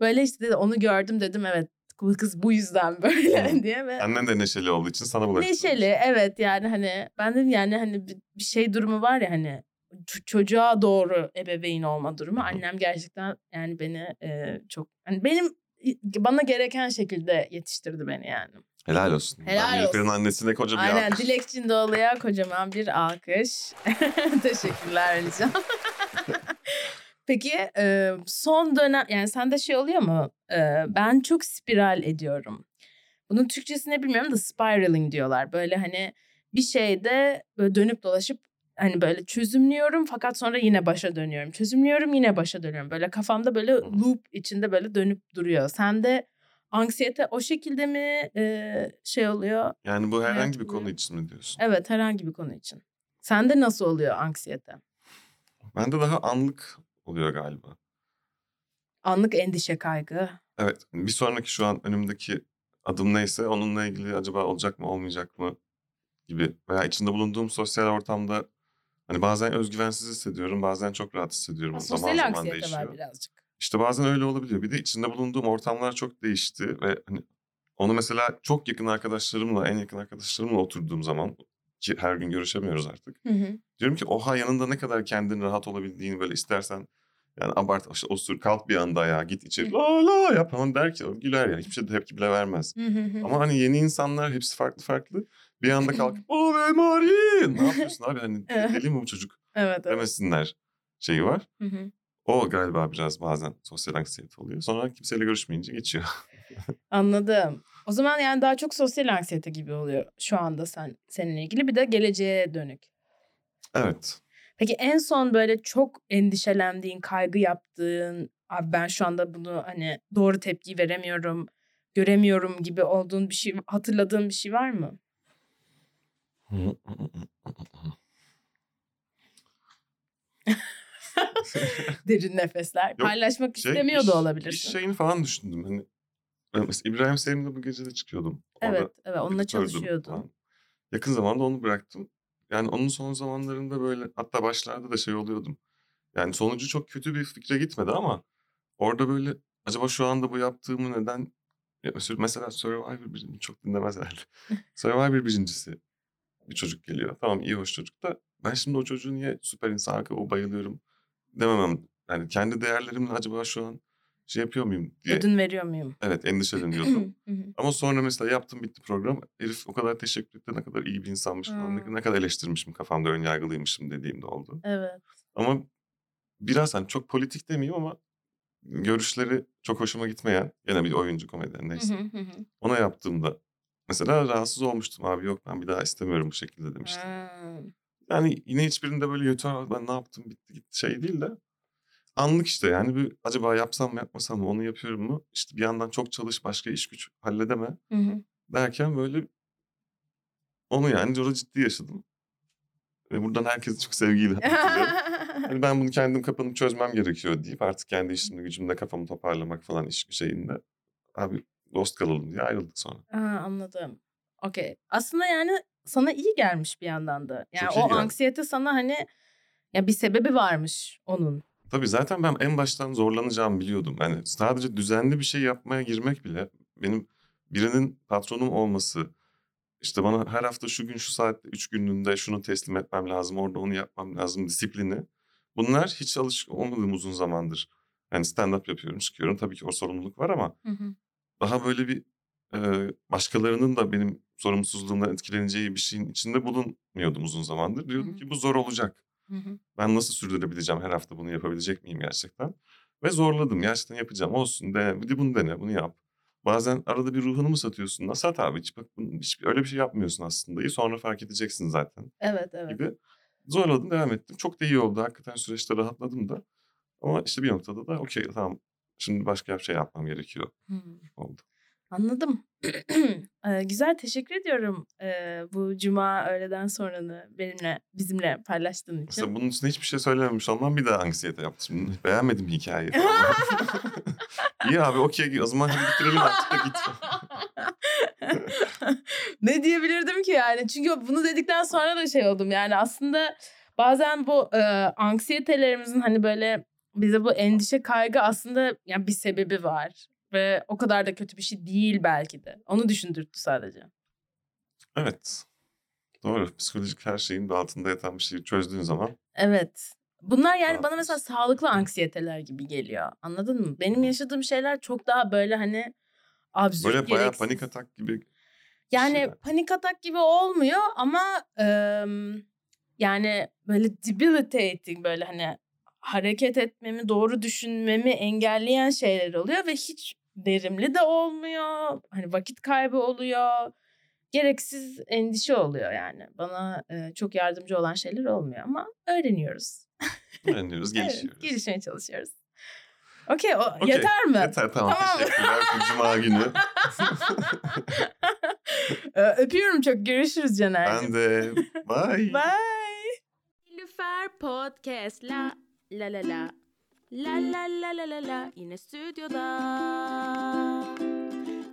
A: Böyle işte dedi onu gördüm dedim evet bu kız bu yüzden böyle
B: Hı.
A: diye ve
B: Annen de neşeli olduğu için sana bulaştırmış.
A: neşeli evet yani hani ben dedim yani hani bir, şey durumu var ya hani çocuğa doğru ebeveyn olma durumu. Annem gerçekten yani beni e, çok hani benim bana gereken şekilde yetiştirdi beni yani.
B: Helal olsun.
A: Helal
B: ben
A: olsun.
B: annesine koca bir
A: Aynen
B: alkış.
A: Dilek Cindoğlu'ya kocaman bir alkış. (laughs) Teşekkürler Alican. (laughs) Peki e, son dönem yani sende şey oluyor mu? E, ben çok spiral ediyorum. Bunun Türkçesini bilmiyorum da spiraling diyorlar. Böyle hani bir şeyde böyle dönüp dolaşıp hani böyle çözümlüyorum fakat sonra yine başa dönüyorum. Çözümlüyorum yine başa dönüyorum. Böyle kafamda böyle loop içinde böyle dönüp duruyor. Sende anksiyete o şekilde mi e, şey oluyor?
B: Yani bu herhangi bir konu için mi diyorsun?
A: Evet herhangi bir konu için. Sende nasıl oluyor anksiyete?
B: Bende daha anlık oluyor galiba.
A: Anlık endişe kaygı.
B: Evet bir sonraki şu an önümdeki adım neyse onunla ilgili acaba olacak mı olmayacak mı gibi veya içinde bulunduğum sosyal ortamda hani bazen özgüvensiz hissediyorum bazen çok rahat hissediyorum.
A: Ha, sosyal
B: zaman değişiyor.
A: var birazcık.
B: İşte bazen öyle olabiliyor. Bir de içinde bulunduğum ortamlar çok değişti ve hani onu mesela çok yakın arkadaşlarımla, en yakın arkadaşlarımla oturduğum zaman her gün görüşemiyoruz artık.
A: Hı hı.
B: Diyorum ki oha yanında ne kadar kendin rahat olabildiğini böyle istersen yani abart işte osur kalk bir anda ya git içeri la la yap falan der ki güler yani hiçbir şey tepki bile vermez.
A: Hı hı hı.
B: Ama hani yeni insanlar hepsi farklı farklı bir anda kalkıp o be Mari ne yapıyorsun abi hani deli mi bu çocuk
A: Evet evet.
B: demesinler şeyi var.
A: Hı hı.
B: O galiba biraz bazen sosyal anksiyete oluyor. Sonra kimseyle görüşmeyince geçiyor.
A: Anladım. O zaman yani daha çok sosyal anksiyete gibi oluyor şu anda sen seninle ilgili bir de geleceğe dönük.
B: Evet.
A: Peki en son böyle çok endişelendiğin, kaygı yaptığın, abi ben şu anda bunu hani doğru tepki veremiyorum, göremiyorum gibi olduğun bir şey, hatırladığın bir şey var mı? (laughs) (laughs) Derin nefesler. Paylaşmak
B: Şey,
A: istemiyor da
B: iş
A: olabilirsin.
B: şeyini falan düşündüm. Hani mesela İbrahim Selim'le bu gece de çıkıyordum. Orada
A: Evet, evet onunla
B: falan. Yakın zamanda onu bıraktım. Yani onun son zamanlarında böyle hatta başlarda da şey oluyordum. Yani sonucu çok kötü bir fikre gitmedi ama orada böyle acaba şu anda bu yaptığımı neden mesela- Survivor birinci çok dinlemez herhalde. (laughs) Survivor birincisi bir çocuk geliyor. Tamam iyi hoş çocuk da ben şimdi o çocuğu niye süper insan o bayılıyorum dememem. Yani kendi değerlerimle acaba şu an şey yapıyor muyum diye
A: Ödün veriyor muyum?
B: evet endişeleniyordum. Ama sonra mesela yaptım bitti program. Herif o kadar teşekkür etti ne kadar iyi bir insanmış falan. Ne,
A: Hmm.
B: ne kadar eleştirmişim kafamda ön yargılıymışım dediğimde oldu.
A: evet.
B: Ama biraz hani çok politik demeyeyim ama görüşleri çok hoşuma gitmeyen gene bir oyuncu komedyen neyse. Ona yaptığımda mesela rahatsız olmuştum abi yok ben bir daha istemiyorum bu şekilde demiştim.
A: Hmm.
B: Yani yine hiçbirinde böyle yeter ben ne yaptım bitti gitti şey değil de anlık işte yani bir acaba yapsam mı yapmasam mı onu yapıyorum mu? İşte bir yandan çok çalış başka iş güç halledeme
A: Hı hı.
B: derken böyle onu yani orada ciddi yaşadım. Ve buradan herkese çok sevgiyle. (laughs) Hani ben bunu kendim kapanıp çözmem gerekiyor deyip artık kendi işimde gücümde kafamı toparlamak falan iş şeyinde. Abi dost kalalım diye ayrıldık sonra.
A: Aa, anladım. Okey. Aslında yani sana iyi gelmiş bir yandan da. Yani
B: Çok
A: o
B: geldi.
A: anksiyete sana hani ya bir sebebi varmış onun.
B: Tabii zaten ben en baştan zorlanacağımı biliyordum. Yani sadece düzenli bir şey yapmaya girmek bile benim birinin patronum olması, işte bana her hafta şu gün şu saatte üç günlüğünde şunu teslim etmem lazım, orada onu yapmam lazım disiplini. Bunlar hiç alışık olmadığım uzun zamandır. Yani stand-up yapıyorum, çıkıyorum. Tabii ki o sorumluluk var ama daha böyle bir e, başkalarının da benim sorumsuzluğumdan etkileneceği bir şeyin içinde bulunmuyordum uzun zamandır. Diyordum
A: Hı hı.
B: ki bu zor olacak. Ben nasıl sürdürebileceğim her hafta bunu yapabilecek miyim gerçekten? Ve zorladım. Gerçekten yapacağım. Olsun de bunu dene. Bunu yap. Bazen arada bir ruhunu mu satıyorsun? Nasıl sat abi? Hiç, bak, hiç öyle bir şey yapmıyorsun aslında. İyi sonra fark edeceksin zaten
A: Evet evet.
B: gibi. Zorladım devam ettim. Çok da iyi oldu. Hakikaten süreçte rahatladım da. Ama işte bir noktada da okey tamam. Şimdi başka bir şey yapmam gerekiyor
A: Hmm.
B: oldu.
A: Anladım. (clears throat) Ee, güzel teşekkür ediyorum ee, bu cuma öğleden sonranı benimle bizimle paylaştığın için.
B: Mesela bunun üstüne hiçbir şey söylememiş olmam bir daha anksiyete yaptı. Şimdi beğenmedim hikayeyi. (laughs) İyi abi okey o zaman hadi bitirelim artık da git. (laughs)
A: ne diyebilirdim ki yani? Çünkü bunu dedikten sonra da şey oldum yani aslında bazen bu e, anksiyetelerimizin hani böyle bize bu endişe kaygı aslında yani bir sebebi var ve o kadar da kötü bir şey değil belki de. Onu düşündürttü sadece.
B: Evet. Doğru. Psikolojik her şeyin altında yatan bir şeyi çözdüğün zaman
A: Evet. Bunlar yani bana mesela sağlıklı anksiyeteler gibi geliyor. Anladın mı? Benim yaşadığım şeyler çok daha böyle hani absürt
B: böyle bayağı
A: gereksiz.
B: panik atak gibi
A: Yani
B: şeyler.
A: panik atak gibi olmuyor ama em, yani böyle debilitating böyle hani hareket etmemi, doğru düşünmemi engelleyen şeyler oluyor ve hiç verimli de olmuyor. Hani vakit kaybı oluyor. Gereksiz endişe oluyor yani. Bana e, çok yardımcı olan şeyler olmuyor ama öğreniyoruz.
B: öğreniyoruz, (laughs)
A: Evet,
B: gelişiyoruz.
A: gelişmeye çalışıyoruz. Okey, o
B: Okey,
A: yeter mi?
B: Yeter tamam,
A: Tamam.
B: teşekkürler. Cuma (laughs) günü.
A: Öpüyorum çok. Görüşürüz Caner'cim.
B: ben de. Bye. (laughs)
A: Bye. Nilüfer Podcast la la la la. La la la la la la yine stüdyoda.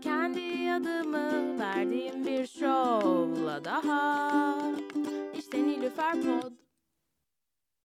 A: Kendi adımı verdiğim bir şovla daha. İşte Nilüfer Pod